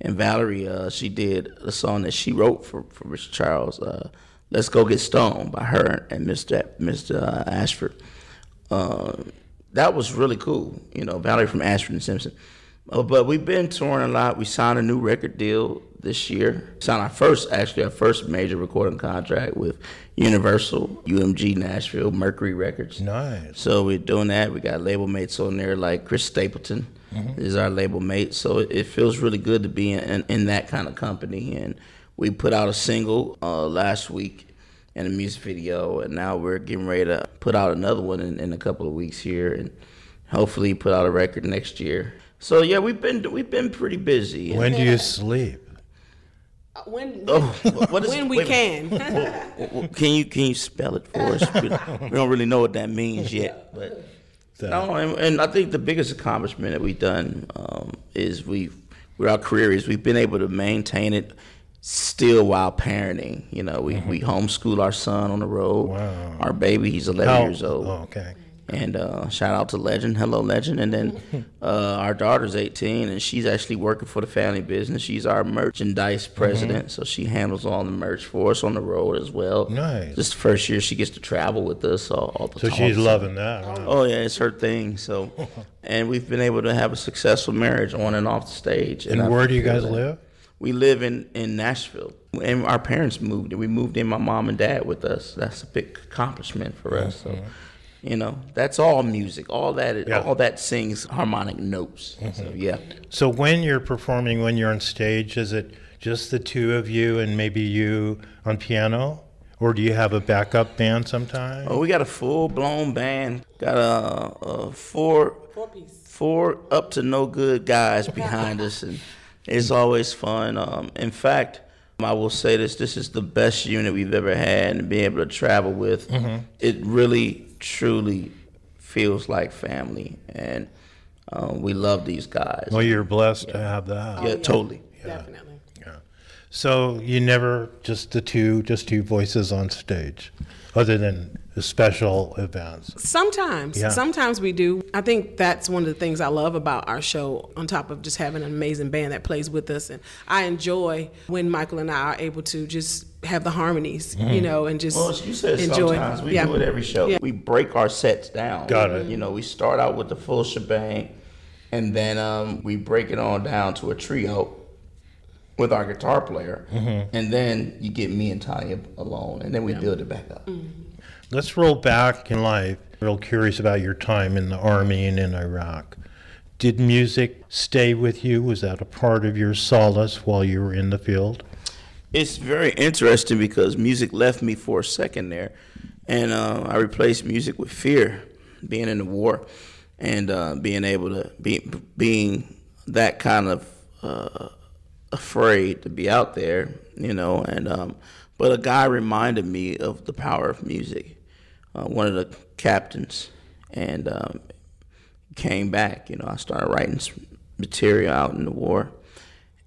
[SPEAKER 5] And Valerie, uh, she did a song that she wrote for, for Richard Charles, uh, Let's Go Get Stoned by her and Mr. Mr. Ashford. That was really cool, you know, Valerie from Ashford and Simpson. Uh, but we've been touring a lot. We signed a new record deal this year. Signed our first, actually, our first major recording contract with Universal, UMG Nashville, Mercury Records.
[SPEAKER 7] Nice.
[SPEAKER 5] So we're doing that. We got label mates on there like Chris Stapleton is our label mate. So it, it feels really good to be in, in, in that kind of company. And we put out a single uh, last week, and a music video, and now we're getting ready to put out another one in, in a couple of weeks here, and hopefully put out a record next year. So yeah, we've been we've been pretty busy.
[SPEAKER 7] When do you sleep?
[SPEAKER 6] Uh, when
[SPEAKER 5] Oh, what is-
[SPEAKER 6] when we
[SPEAKER 5] wait
[SPEAKER 6] can.
[SPEAKER 5] Can you can you spell it for us? We, we don't really know what that means yet, but no. And, and I think the biggest accomplishment that we've done um, is we, with our career, is we've been able to maintain it still while parenting. You know, we we homeschool our son on the road.
[SPEAKER 7] Wow.
[SPEAKER 5] Our baby, he's 11
[SPEAKER 7] How-
[SPEAKER 5] years old.
[SPEAKER 7] Oh, okay.
[SPEAKER 5] And uh, shout out to Legend, hello Legend. And then uh, our daughter's 18, and she's actually working for the family business. She's our merchandise president, so she handles all the merch for us on the road as well.
[SPEAKER 7] Nice.
[SPEAKER 5] This is the first year she gets to travel with us all, all the
[SPEAKER 7] So
[SPEAKER 5] time.
[SPEAKER 7] So she's loving that. Huh?
[SPEAKER 5] Oh yeah, it's her thing. So, and we've been able to have a successful marriage on and off the stage.
[SPEAKER 7] And
[SPEAKER 5] I
[SPEAKER 7] where do you guys
[SPEAKER 5] that-
[SPEAKER 7] live?
[SPEAKER 5] We live in in Nashville, and our parents moved. And we moved in my mom and dad with us. That's a big accomplishment for us. So, you know, that's all music. All that
[SPEAKER 7] Yeah.
[SPEAKER 5] all that sings harmonic notes. So mm-hmm. yeah.
[SPEAKER 7] So when you're performing, when you're on stage, is it just the two of you and maybe you on piano? Or do you have a backup band sometime?
[SPEAKER 5] Oh, we got a full blown band. Got a, a four
[SPEAKER 6] Four piece.
[SPEAKER 5] four up to no good guys behind us, and it's always fun. Um, in fact, I will say this: this is the best unit we've ever had, and being able to travel with, it really, truly feels like family, and um, we love these guys.
[SPEAKER 7] Well, you're blessed to have that.
[SPEAKER 5] yeah, totally.
[SPEAKER 6] Definitely. Yeah.
[SPEAKER 7] So you never just the two, just two voices on stage, other than the special events.
[SPEAKER 6] Sometimes,
[SPEAKER 7] Yeah.
[SPEAKER 6] sometimes we do. I think that's one of the things I love about our show. On top of just having an amazing band that plays with us, and I enjoy when Michael and I are able to just have the harmonies, you know, and just
[SPEAKER 5] Well, you said,
[SPEAKER 6] enjoy.
[SPEAKER 5] sometimes we
[SPEAKER 6] yeah.
[SPEAKER 5] do it every show.
[SPEAKER 6] Yeah.
[SPEAKER 5] We break our sets down.
[SPEAKER 7] Got it.
[SPEAKER 5] You know, we start out with the full shebang, and then um, we break it all down to a trio with our guitar player,
[SPEAKER 7] Mm-hmm.
[SPEAKER 5] and then you get me and Tanya alone, and then we build it back up.
[SPEAKER 7] Let's roll back in life. Real curious about your time in the army and in Iraq. Did music stay with you? Was that a part of your solace while you were in the field?
[SPEAKER 5] It's very interesting because music left me for a second there, and uh, I replaced music with fear, being in the war, and uh, being able to be being that kind of uh, afraid to be out there, you know. And um, but a guy reminded me of the power of music. Uh, one of the captains, and um, came back. You know, I started writing material out in the war,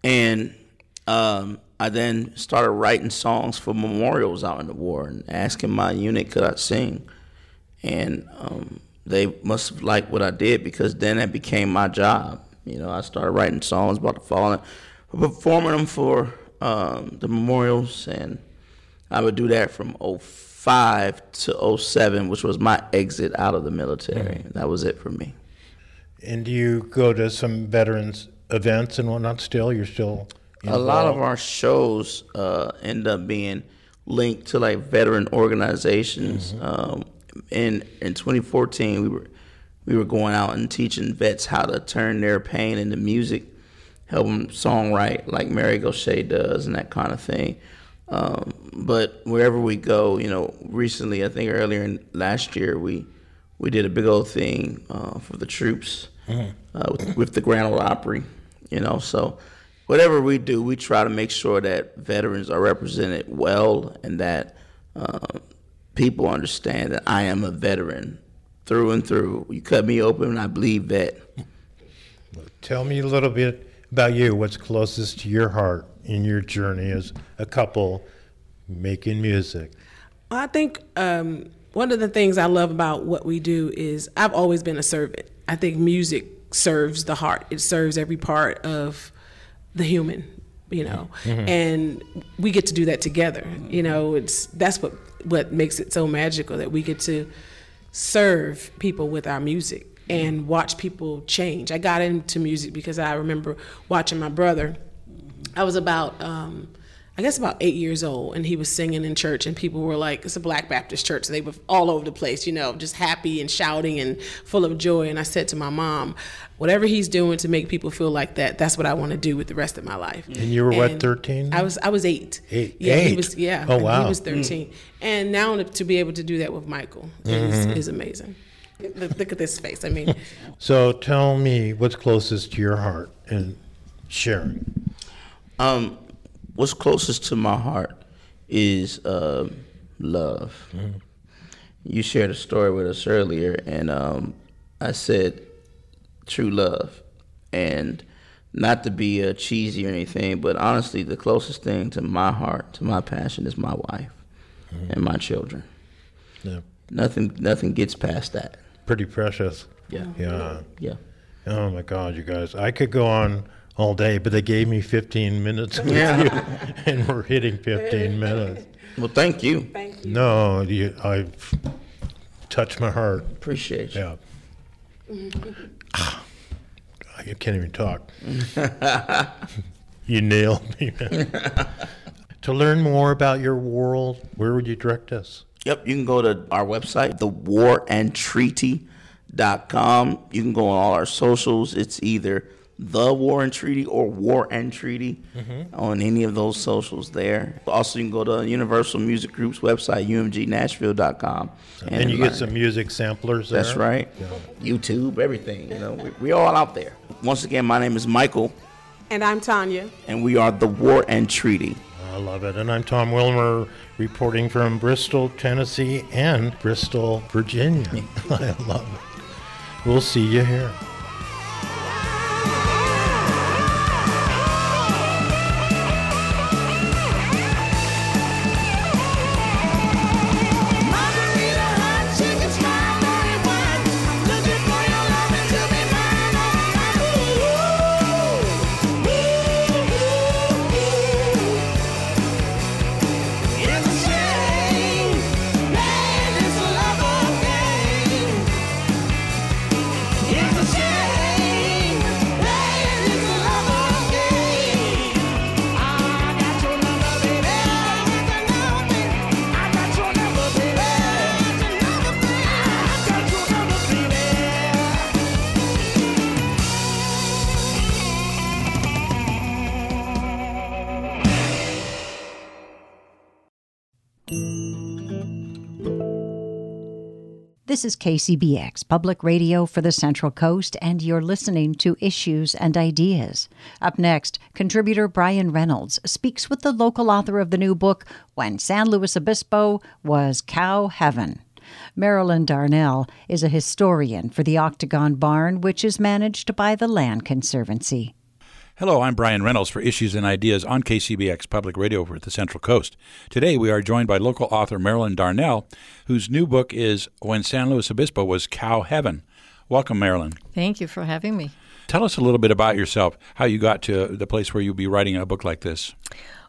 [SPEAKER 5] and um, I then started writing songs for memorials out in the war and asking my unit could I sing, and um, they must have liked what I did because then that became my job. You know, I started writing songs about the fallen, performing them for um, the memorials, and I would do that from 05 to 07, which was my exit out of the military. That was it for me.
[SPEAKER 7] And do you go to some veterans events and whatnot still? You're still
[SPEAKER 5] a lot of our shows uh, end up being linked to like veteran organizations. Um, in in 2014, we were we were going out and teaching vets how to turn their pain into music, help them songwrite like Mary Gauthier does and that kind of thing. Um, but wherever we go, you know, recently I think earlier in last year we we did a big old thing uh, for the troops uh, with, with the Grand Ole Opry, you know. So whatever we do, we try to make sure that veterans are represented well and that uh, people understand that I am a veteran through and through. You cut me open, and I bleed vet.
[SPEAKER 7] Tell me a little bit about you. What's closest to your heart in your journey as a couple making music?
[SPEAKER 6] I think um, one of the things I love about what we do is I've always been a servant. I think music serves the heart. It serves every part of the human, you know, and we get to do that together. You know, it's that's what what makes it so magical that we get to serve people with our music and watch people change. I got into music because I remember watching my brother. I was about, um, I guess about eight years old, and he was singing in church, and people were like, "It's a Black Baptist church." So they were all over the place, you know, just happy and shouting and full of joy. And I said to my mom, "Whatever he's doing to make people feel like that, that's what I want to do with the rest of my life."
[SPEAKER 7] And you were what, 13?
[SPEAKER 6] I was. I was eight.
[SPEAKER 7] Eight.
[SPEAKER 6] Yeah,
[SPEAKER 7] Eight?
[SPEAKER 6] he was. Yeah.
[SPEAKER 7] Oh, wow.
[SPEAKER 6] He was 13, and now to, be able to do that with Michael
[SPEAKER 7] Mm-hmm.
[SPEAKER 6] is amazing. Look, look at this face. I mean,
[SPEAKER 7] So tell me what's closest to your heart and sharing.
[SPEAKER 5] Um, what's closest to my heart is uh, love. You shared a story with us earlier, and um, I said true love, and not to be uh, cheesy or anything, but honestly, the closest thing to my heart, to my passion, is my wife and my children.
[SPEAKER 7] Yeah.
[SPEAKER 5] Nothing, nothing gets past that.
[SPEAKER 7] Pretty precious.
[SPEAKER 5] Yeah,
[SPEAKER 7] Yeah.
[SPEAKER 5] yeah.
[SPEAKER 7] Oh my God, you guys. I could go on all day, but they gave me 15 minutes with
[SPEAKER 5] Yeah.
[SPEAKER 7] you, and we're hitting 15 minutes.
[SPEAKER 5] Well, thank you.
[SPEAKER 7] No, you, I touched my heart.
[SPEAKER 5] Appreciate you.
[SPEAKER 7] Yeah. Ah, I can't even talk. you nailed me. man. to learn more about your world, where would you direct us?
[SPEAKER 5] Yep, you can go to our website, thewarandtreaty.com. You can go on all our socials. It's either The War and Treaty or War and Treaty mm-hmm. on any of those socials there. Also, you can go to Universal Music Group's website, umgnashville.com.
[SPEAKER 7] And, you
[SPEAKER 5] learn.
[SPEAKER 7] get some music samplers there.
[SPEAKER 5] That's right. YouTube, everything. You know, we, we all out there. Once again, my name is Michael,
[SPEAKER 6] and I'm Tanya.
[SPEAKER 5] and we are The War and Treaty.
[SPEAKER 7] I love it. And I'm Tom Wilmer, reporting from Bristol, Tennessee, and Bristol, Virginia. I love it. We'll see you here.
[SPEAKER 1] This is KCBX Public Radio for the Central Coast, and you're listening to Issues and Ideas. Up next, contributor Brian Reynolds speaks with the local author of the new book, When San Luis Obispo Was Cow Heaven. Marilyn Darnell is a historian for the Octagon Barn, which is managed by the Land Conservancy.
[SPEAKER 8] Hello, I'm Brian Reynolds for Issues and Ideas on KCBX Public Radio for the Central Coast. Today we are joined by local author Marilyn Darnell, whose new book is When San Luis Obispo Was Cow Heaven. Welcome, Marilyn.
[SPEAKER 3] Thank you for having me.
[SPEAKER 8] Tell us a little bit about yourself, how you got to the place where you'll be writing a book like this.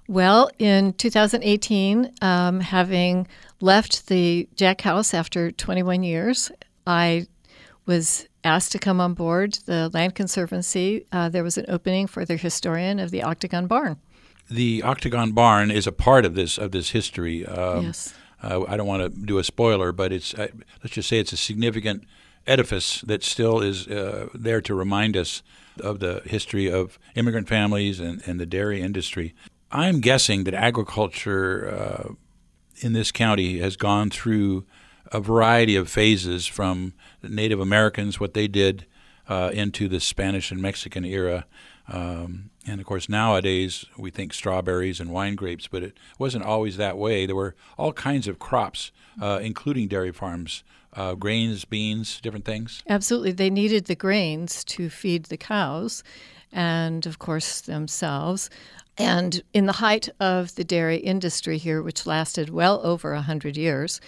[SPEAKER 3] Well, in 2018, um, having left the Jack House after 21 years, I was asked to come on board the Land Conservancy. Uh, there was an opening for the historian of the Octagon Barn.
[SPEAKER 8] The Octagon Barn is a part of this of this history. Um,
[SPEAKER 3] Yes.
[SPEAKER 8] Uh, I don't want to do a spoiler, but it's uh, let's just say it's a significant edifice that still is uh, there to remind us of the history of immigrant families and, and the dairy industry. I'm guessing that agriculture uh, in this county has gone through a variety of phases from Native Americans, what they did, uh, into the Spanish and Mexican era. Um, and of course, nowadays we think strawberries and wine grapes, but it wasn't always that way. There were all kinds of crops, uh, including dairy farms, uh, grains, beans, different things.
[SPEAKER 3] Absolutely. They needed the grains to feed the cows and, of course, themselves. And in the height of the dairy industry here, which lasted well over 100 years,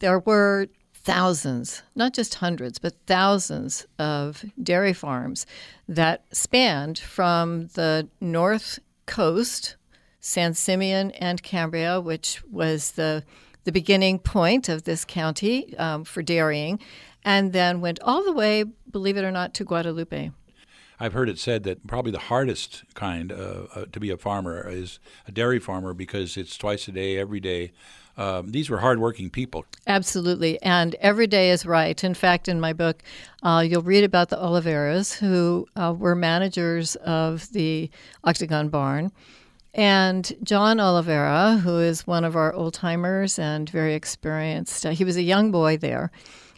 [SPEAKER 3] there were thousands, not just hundreds, but thousands of dairy farms that spanned from the north coast, San Simeon and Cambria, which was the the beginning point of this county um, for dairying, and then went all the way, believe it or not, to Guadalupe.
[SPEAKER 8] I've heard it said that probably the hardest kind uh, uh, to be a farmer is a dairy farmer because it's twice a day, every day. Um, these were hardworking people.
[SPEAKER 3] Absolutely. And every day is right. In fact, in my book, uh, you'll read about the Oliveras, who uh, were managers of the Octagon Barn. And John Oliveira, who is one of our old timers and very experienced, uh, he was a young boy there.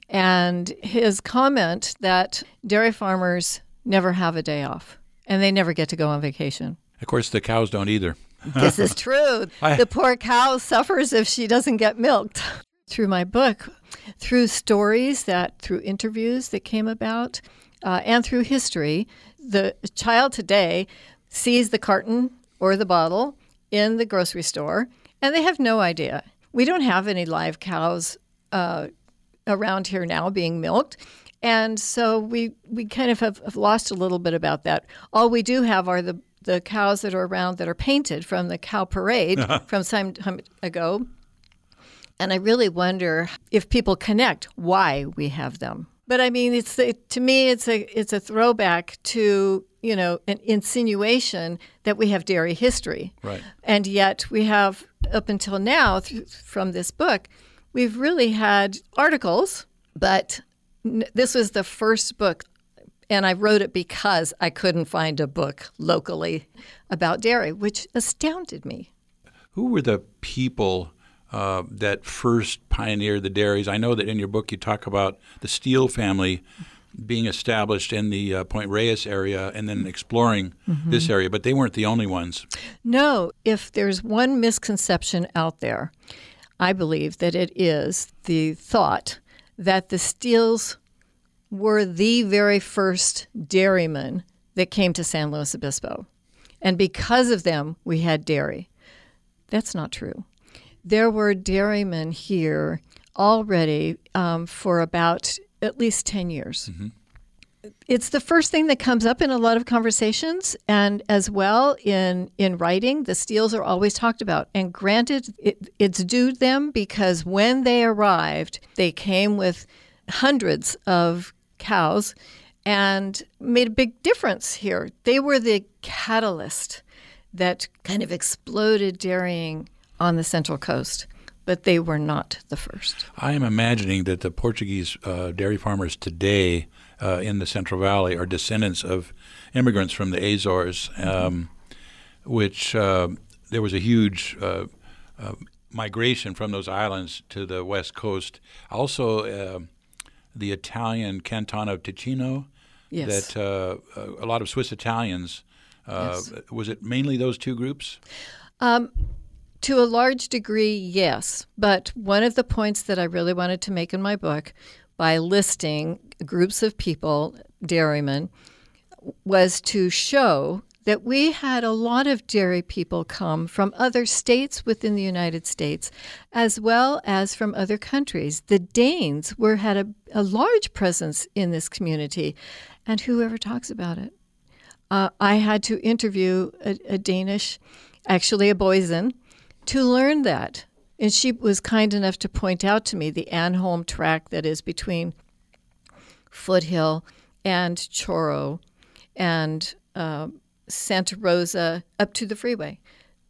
[SPEAKER 3] And his comment that dairy farmers never have a day off and they never get to go on vacation.
[SPEAKER 8] Of course, the cows don't either.
[SPEAKER 3] This is true.
[SPEAKER 8] I-
[SPEAKER 3] the poor cow suffers if she doesn't get milked. Through my book, through stories that, through interviews that came about, uh, and through history, the child today sees the carton or the bottle in the grocery store and they have no idea. We don't have any live cows uh, around here now being milked. And so we, we kind of have, have lost a little bit about that. All we do have are the, the cows that are around that are painted from the cow parade uh-huh. from some time ago. And I really wonder if people connect why we have them. But I mean, it's it, to me, it's a it's a throwback to you know an insinuation that we have dairy history,
[SPEAKER 8] Right.
[SPEAKER 3] and yet we have up until now th- from this book, we've really had articles, but this was the first book, and I wrote it because I couldn't find a book locally about dairy, which astounded me.
[SPEAKER 8] Who were the people uh, that first pioneered the dairies? I know that in your book you talk about the Steele family being established in the uh, Point Reyes area and then exploring this area, but they weren't the only ones.
[SPEAKER 3] No, if there's one misconception out there, I believe that it is the thought that the Steeles were the very first dairymen that came to San Luis Obispo. And because of them, we had dairy. That's not true. There were dairymen here already um, for about at least 10 years it's the first thing that comes up in a lot of conversations and as well in in writing the Steeles are always talked about. And granted it, it's due them because when they arrived they came with hundreds of cows and made a big difference here. They were the catalyst that kind of exploded dairying on the central coast but they were not the first.
[SPEAKER 8] I am imagining that the Portuguese uh, dairy farmers today uh, in the Central Valley are descendants of immigrants from the Azores, um, which uh, there was a huge uh, uh, migration from those islands to the west coast. Also, uh, the Italian canton of Ticino.
[SPEAKER 3] Yes.
[SPEAKER 8] That uh, a lot of Swiss Italians. Uh,
[SPEAKER 3] Yes.
[SPEAKER 8] Was it mainly those two groups?
[SPEAKER 3] To a large degree, yes. But one of the points that I really wanted to make in my book by listing groups of people, dairymen, was to show that we had a lot of dairy people come from other states within the United States as well as from other countries. The Danes were had a, a large presence in this community, and whoever talks about it. Uh, I had to interview a, a Danish, actually a Boysen, to learn that. And she was kind enough to point out to me the Anholm track that is between Foothill and Chorro and uh, Santa Rosa up to the freeway.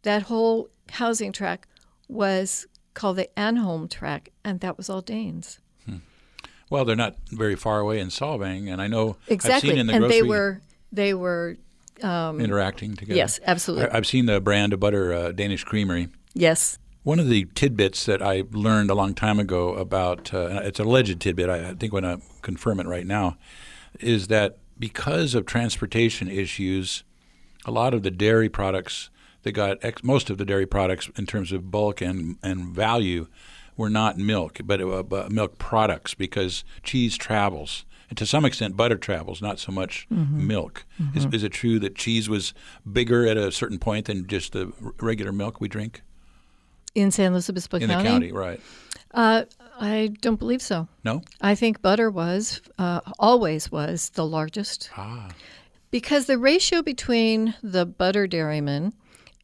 [SPEAKER 3] That whole housing track was called the Anholm track, and that was all Danes.
[SPEAKER 8] Well, they're not very far away in Solvang, and I know
[SPEAKER 3] Exactly.
[SPEAKER 8] I've seen in the
[SPEAKER 3] and
[SPEAKER 8] grocery
[SPEAKER 3] they were they were
[SPEAKER 8] interacting together.
[SPEAKER 3] yes, absolutely.
[SPEAKER 8] I, I've seen the brand of butter, uh, Danish Creamery.
[SPEAKER 3] yes.
[SPEAKER 8] One of the tidbits that I learned a long time ago about uh, it's an alleged tidbit. I, think I'm going to confirm it right now. Is that because of transportation issues, a lot of the dairy products that got ex- most of the dairy products in terms of bulk and and value were not milk, but, uh, but milk products because cheese travels. And to some extent, butter travels, not so much milk. Is, is it true that cheese was bigger at a certain point than just the r- regular milk we drink?
[SPEAKER 3] In San Luis Obispo
[SPEAKER 8] in
[SPEAKER 3] County.
[SPEAKER 8] the county, right?
[SPEAKER 3] Uh, I don't believe so.
[SPEAKER 8] No.
[SPEAKER 3] I think butter was, uh, always was, the largest.
[SPEAKER 8] Ah,
[SPEAKER 3] Because the ratio between the butter dairymen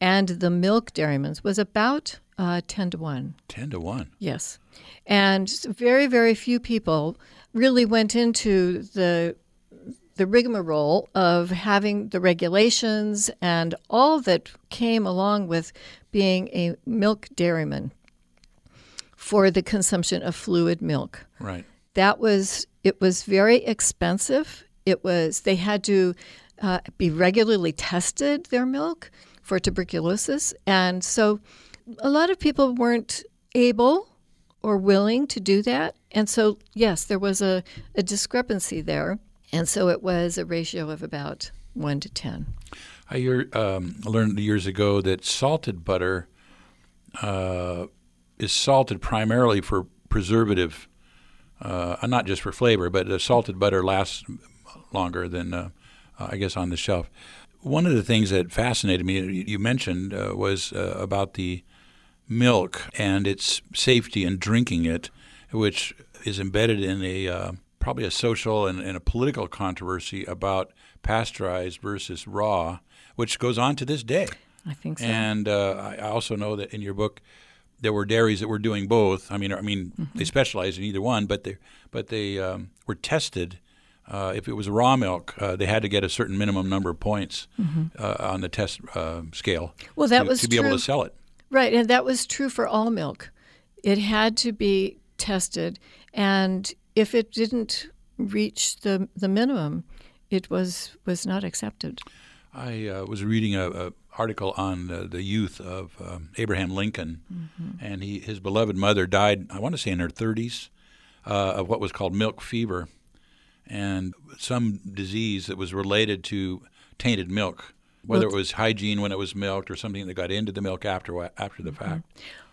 [SPEAKER 3] and the milk dairymen was about uh, 10 to 1.
[SPEAKER 8] ten to one.
[SPEAKER 3] Yes. And very, very few people really went into the the rigmarole of having the regulations and all that came along with being a milk dairyman for the consumption of fluid milk.
[SPEAKER 8] Right.
[SPEAKER 3] That was it was very expensive. It was they had to uh, be regularly tested their milk for tuberculosis, and so a lot of people weren't able or willing to do that. And so yes, there was a, a discrepancy there, and so it was a ratio of about one to ten.
[SPEAKER 8] I hear, um, learned years ago that salted butter uh, is salted primarily for preservative, uh, not just for flavor, but the salted butter lasts longer than, uh, I guess, on the shelf. One of the things that fascinated me, you you mentioned, uh, was uh, about the milk and its safety in drinking it, which is embedded in a uh, probably a social and, and a political controversy about pasteurized versus raw, which goes on to this day.
[SPEAKER 3] I think so.
[SPEAKER 8] And uh, I also know that in your book, there were dairies that were doing both. I mean, I mean,
[SPEAKER 3] Mm-hmm.
[SPEAKER 8] they specialized in either one, but they but they um, were tested. Uh, if it was raw milk, uh, they had to get a certain minimum number of points uh, on the test uh, scale.
[SPEAKER 3] Mm-hmm. Well, that
[SPEAKER 8] to,
[SPEAKER 3] was
[SPEAKER 8] to be able to sell it.
[SPEAKER 3] Right, and that was true for all milk. It had to be tested, and if it didn't reach the the minimum, it was was not accepted.
[SPEAKER 8] I uh, was reading a, a article on uh, the youth of um, Abraham Lincoln,
[SPEAKER 3] Mm-hmm.
[SPEAKER 8] and he his beloved mother died. I want to say in her 30s uh, of what was called milk fever, and some disease that was related to tainted milk, whether it was hygiene when it was milked or something that got into the milk after after the fact.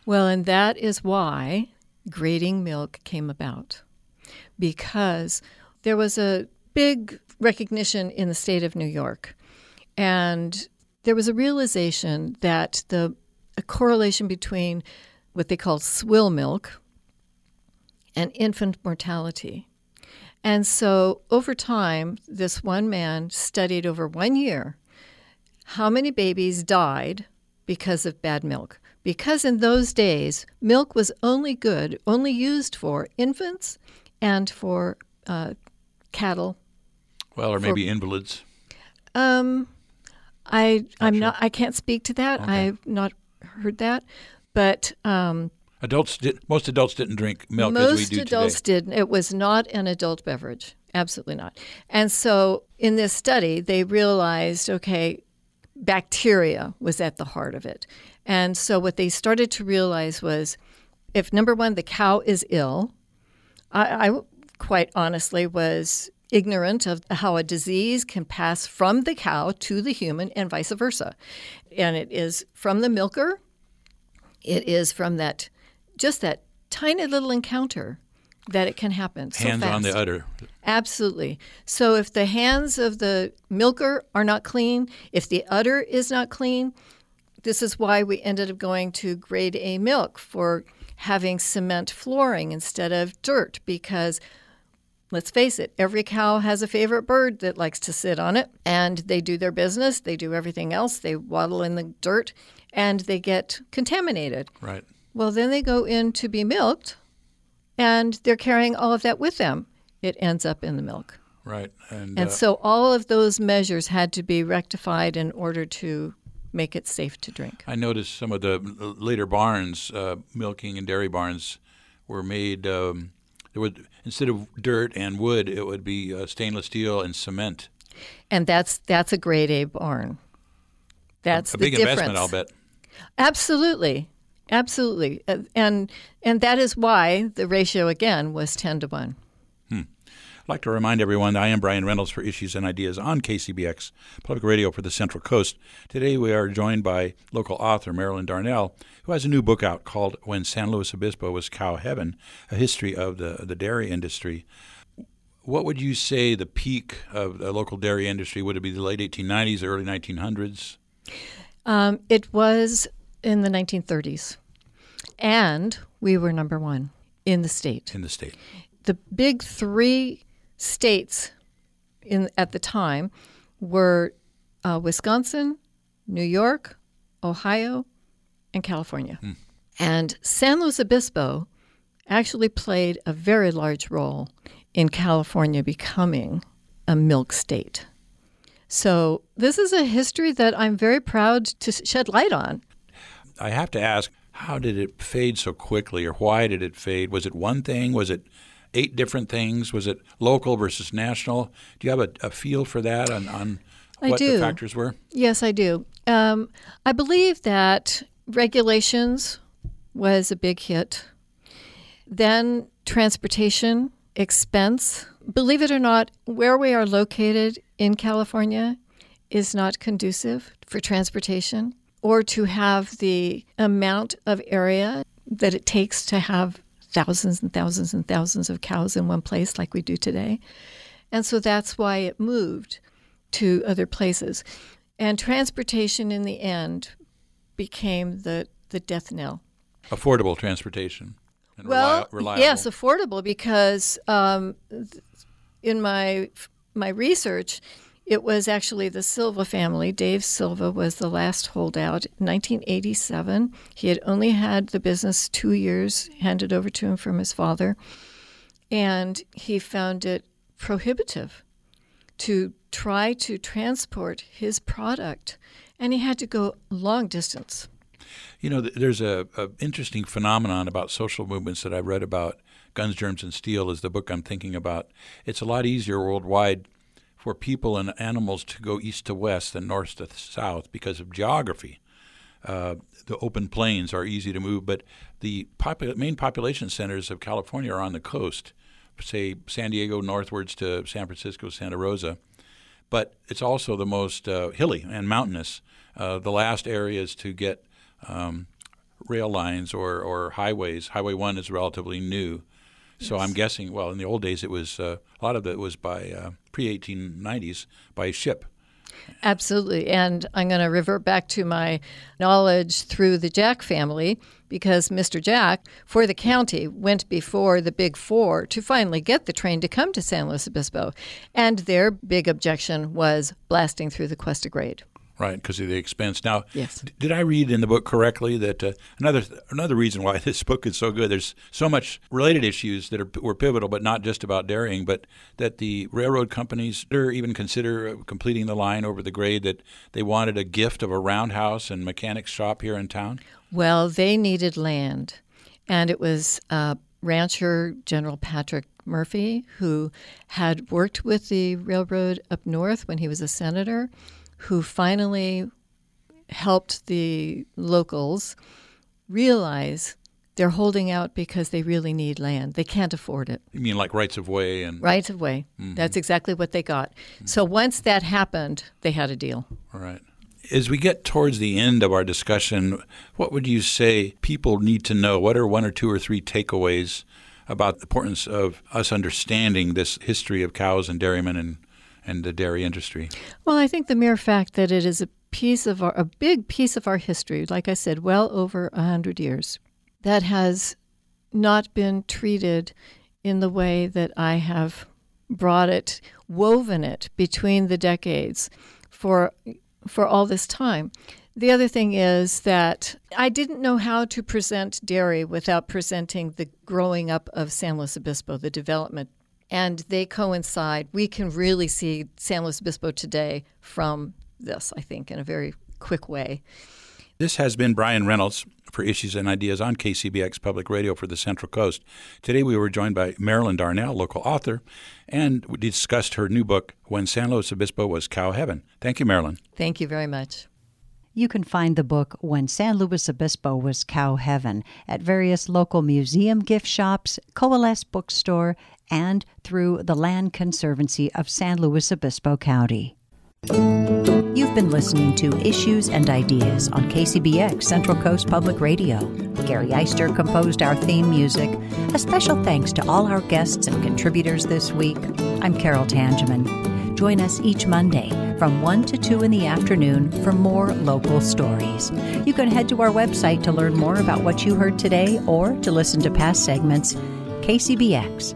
[SPEAKER 3] Well, and that is why grading milk came about, because there was a big recognition in the state of New York, and there was a realization that the a correlation between what they called swill milk and infant mortality. And so over time, this one man studied over one year how many babies died because of bad milk. Because in those days, milk was only good, only used for infants and for uh, cattle.
[SPEAKER 8] Well, or maybe invalids.
[SPEAKER 3] Um, I I'm not I can't speak to that. I've not heard that, but um,
[SPEAKER 8] Adults did, most adults didn't drink milk as we do.
[SPEAKER 3] most adults
[SPEAKER 8] today.
[SPEAKER 3] did. It was not an adult beverage. Absolutely not. And so in this study, they realized okay, bacteria was at the heart of it. And so what they started to realize was if number one, the cow is ill, I, I quite honestly was ignorant of how a disease can pass from the cow to the human and vice versa. And it is from the milker, it is from that, just that tiny little encounter that it can happen. So
[SPEAKER 8] Hands on the udder.
[SPEAKER 3] Absolutely. So if the hands of the milker are not clean, if the udder is not clean, this is why we ended up going to grade A milk for having cement flooring instead of dirt because let's face it, every cow has a favorite bird that likes to sit on it and they do their business, they do everything else, they waddle in the dirt and they get contaminated.
[SPEAKER 8] Right.
[SPEAKER 3] Well, then they go in to be milked and they're carrying all of that with them. It ends up in the milk.
[SPEAKER 8] Right. And,
[SPEAKER 3] And
[SPEAKER 8] uh,
[SPEAKER 3] so all of those measures had to be rectified in order to make it safe to drink.
[SPEAKER 8] I noticed some of the later barns, uh, milking and dairy barns, were made. Um, there would instead of dirt and wood, it would be uh, stainless steel and cement.
[SPEAKER 3] And that's that's a grade A barn. That's
[SPEAKER 8] a
[SPEAKER 3] the
[SPEAKER 8] big
[SPEAKER 3] difference.
[SPEAKER 8] investment, I'll bet.
[SPEAKER 3] Absolutely. Absolutely. Uh, And and that is why the ratio again was 10 to 1.
[SPEAKER 8] I'd like to remind everyone that I am Brian Reynolds for Issues and Ideas on KCBX, Public Radio for the Central Coast. Today we are joined by local author Marilyn Darnell, who has a new book out called When San Luis Obispo Was Cow Heaven, a history of the, the dairy industry. What would you say the peak of the local dairy industry? Would it be the late 1890s, early 1900s?
[SPEAKER 3] Um, it was in the 1930s. And we were number 1 in the state.
[SPEAKER 8] in the state?
[SPEAKER 3] the big three states in at the time were uh, Wisconsin, New York, Ohio, and California. And San Luis Obispo actually played a very large role in California becoming a milk state. So, this is a history that I'm very proud to shed light on.
[SPEAKER 8] I have to ask, how did it fade so quickly, or why did it fade? Was it one thing? Was it eight different things? Was it local versus national? Do you have a, a feel for that on, on what
[SPEAKER 3] do.
[SPEAKER 8] the factors were?
[SPEAKER 3] Yes, I do. Um, I believe that regulations was a big hit. Then transportation, expense. Believe it or not, where we are located in California is not conducive for transportation or to have the amount of area that it takes to have thousands and thousands and thousands of cows in one place like we do today. And so that's why it moved to other places. And transportation in the end became the, the death knell.
[SPEAKER 8] Affordable transportation. And
[SPEAKER 3] Well,
[SPEAKER 8] reli- reliable.
[SPEAKER 3] yes, affordable because um, in my my research, it was actually the Silva family. Dave Silva was the last holdout. 1987, he had only had the business two years handed over to him from his father, and he found it prohibitive to try to transport his product, and he had to go long distance.
[SPEAKER 8] You know, there's a, a interesting phenomenon about social movements that I've read about. Guns, Germs, and Steel is the book I'm thinking about. It's a lot easier worldwide for people and animals to go east to west and north to south because of geography. Uh, the open plains are easy to move, but the popul- main population centers of California are on the coast, say San Diego northwards to San Francisco, Santa Rosa. But it's also the most uh, hilly and mountainous. Uh, the last areas to get um, rail lines or, or highways. Highway 1 is relatively new. So I'm guessing, well, in the old days, it was uh, a lot of it was by uh, pre 1890s by ship.
[SPEAKER 3] Absolutely. And I'm going to revert back to my knowledge through the Jack family because Mr. Jack, for the county, went before the Big Four to finally get the train to come to San Luis Obispo. And their big objection was blasting through the Cuesta Grade.
[SPEAKER 8] Right, because of the expense. Now,
[SPEAKER 3] Yes.
[SPEAKER 8] d- did I read in the book correctly that uh, another another reason why this book is so good? There's so much related issues that are, were pivotal, but not just about dairying, but that the railroad companies or even consider uh, completing the line over the grade. That they wanted a gift of a roundhouse and mechanics shop here in town.
[SPEAKER 3] Well, they needed land. And it was uh, rancher General Patrick Murphy, who had worked with the railroad up north when he was a senator, who finally helped the locals realize they're holding out because they really need land. They can't afford it.
[SPEAKER 8] You mean like rights of way and
[SPEAKER 3] Rights of way. Mm-hmm. That's exactly what they got. Mm-hmm. So once that happened, they had a deal.
[SPEAKER 8] All right. As we get towards the end of our discussion, what would you say people need to know? What are one or two or three takeaways about the importance of us understanding this history of cows and dairymen and, and the dairy industry?
[SPEAKER 3] Well, I think the mere fact that it is a piece of our, a big piece of our history, like I said, well over a hundred years, that has not been treated in the way that I have brought it, woven it between the decades for for all this time. The other thing is that I didn't know how to present dairy without presenting the growing up of San Luis Obispo, the development and they coincide. We can really see San Luis Obispo today from this, I think, in a very quick way.
[SPEAKER 8] This has been Brian Reynolds for Issues and Ideas on KCBX Public Radio for the Central Coast. Today we were joined by Marilyn Darnell, local author, and we discussed her new book, When San Luis Obispo Was Cow Heaven. Thank you, Marilyn.
[SPEAKER 3] Thank you very much.
[SPEAKER 1] You can find the book When San Luis Obispo Was Cow Heaven at various local museum gift shops, Coalesce Bookstore, and through the Land Conservancy of San Luis Obispo County. You've been listening to Issues and Ideas on KCBX Central Coast Public Radio. Gary Eister composed our theme music. A special thanks to all our guests and contributors this week. I'm Carol Tangeman. Join us each Monday from 1 to 2 in the afternoon for more local stories. You can head to our website to learn more about what you heard today or to listen to past segments, kcbx.org.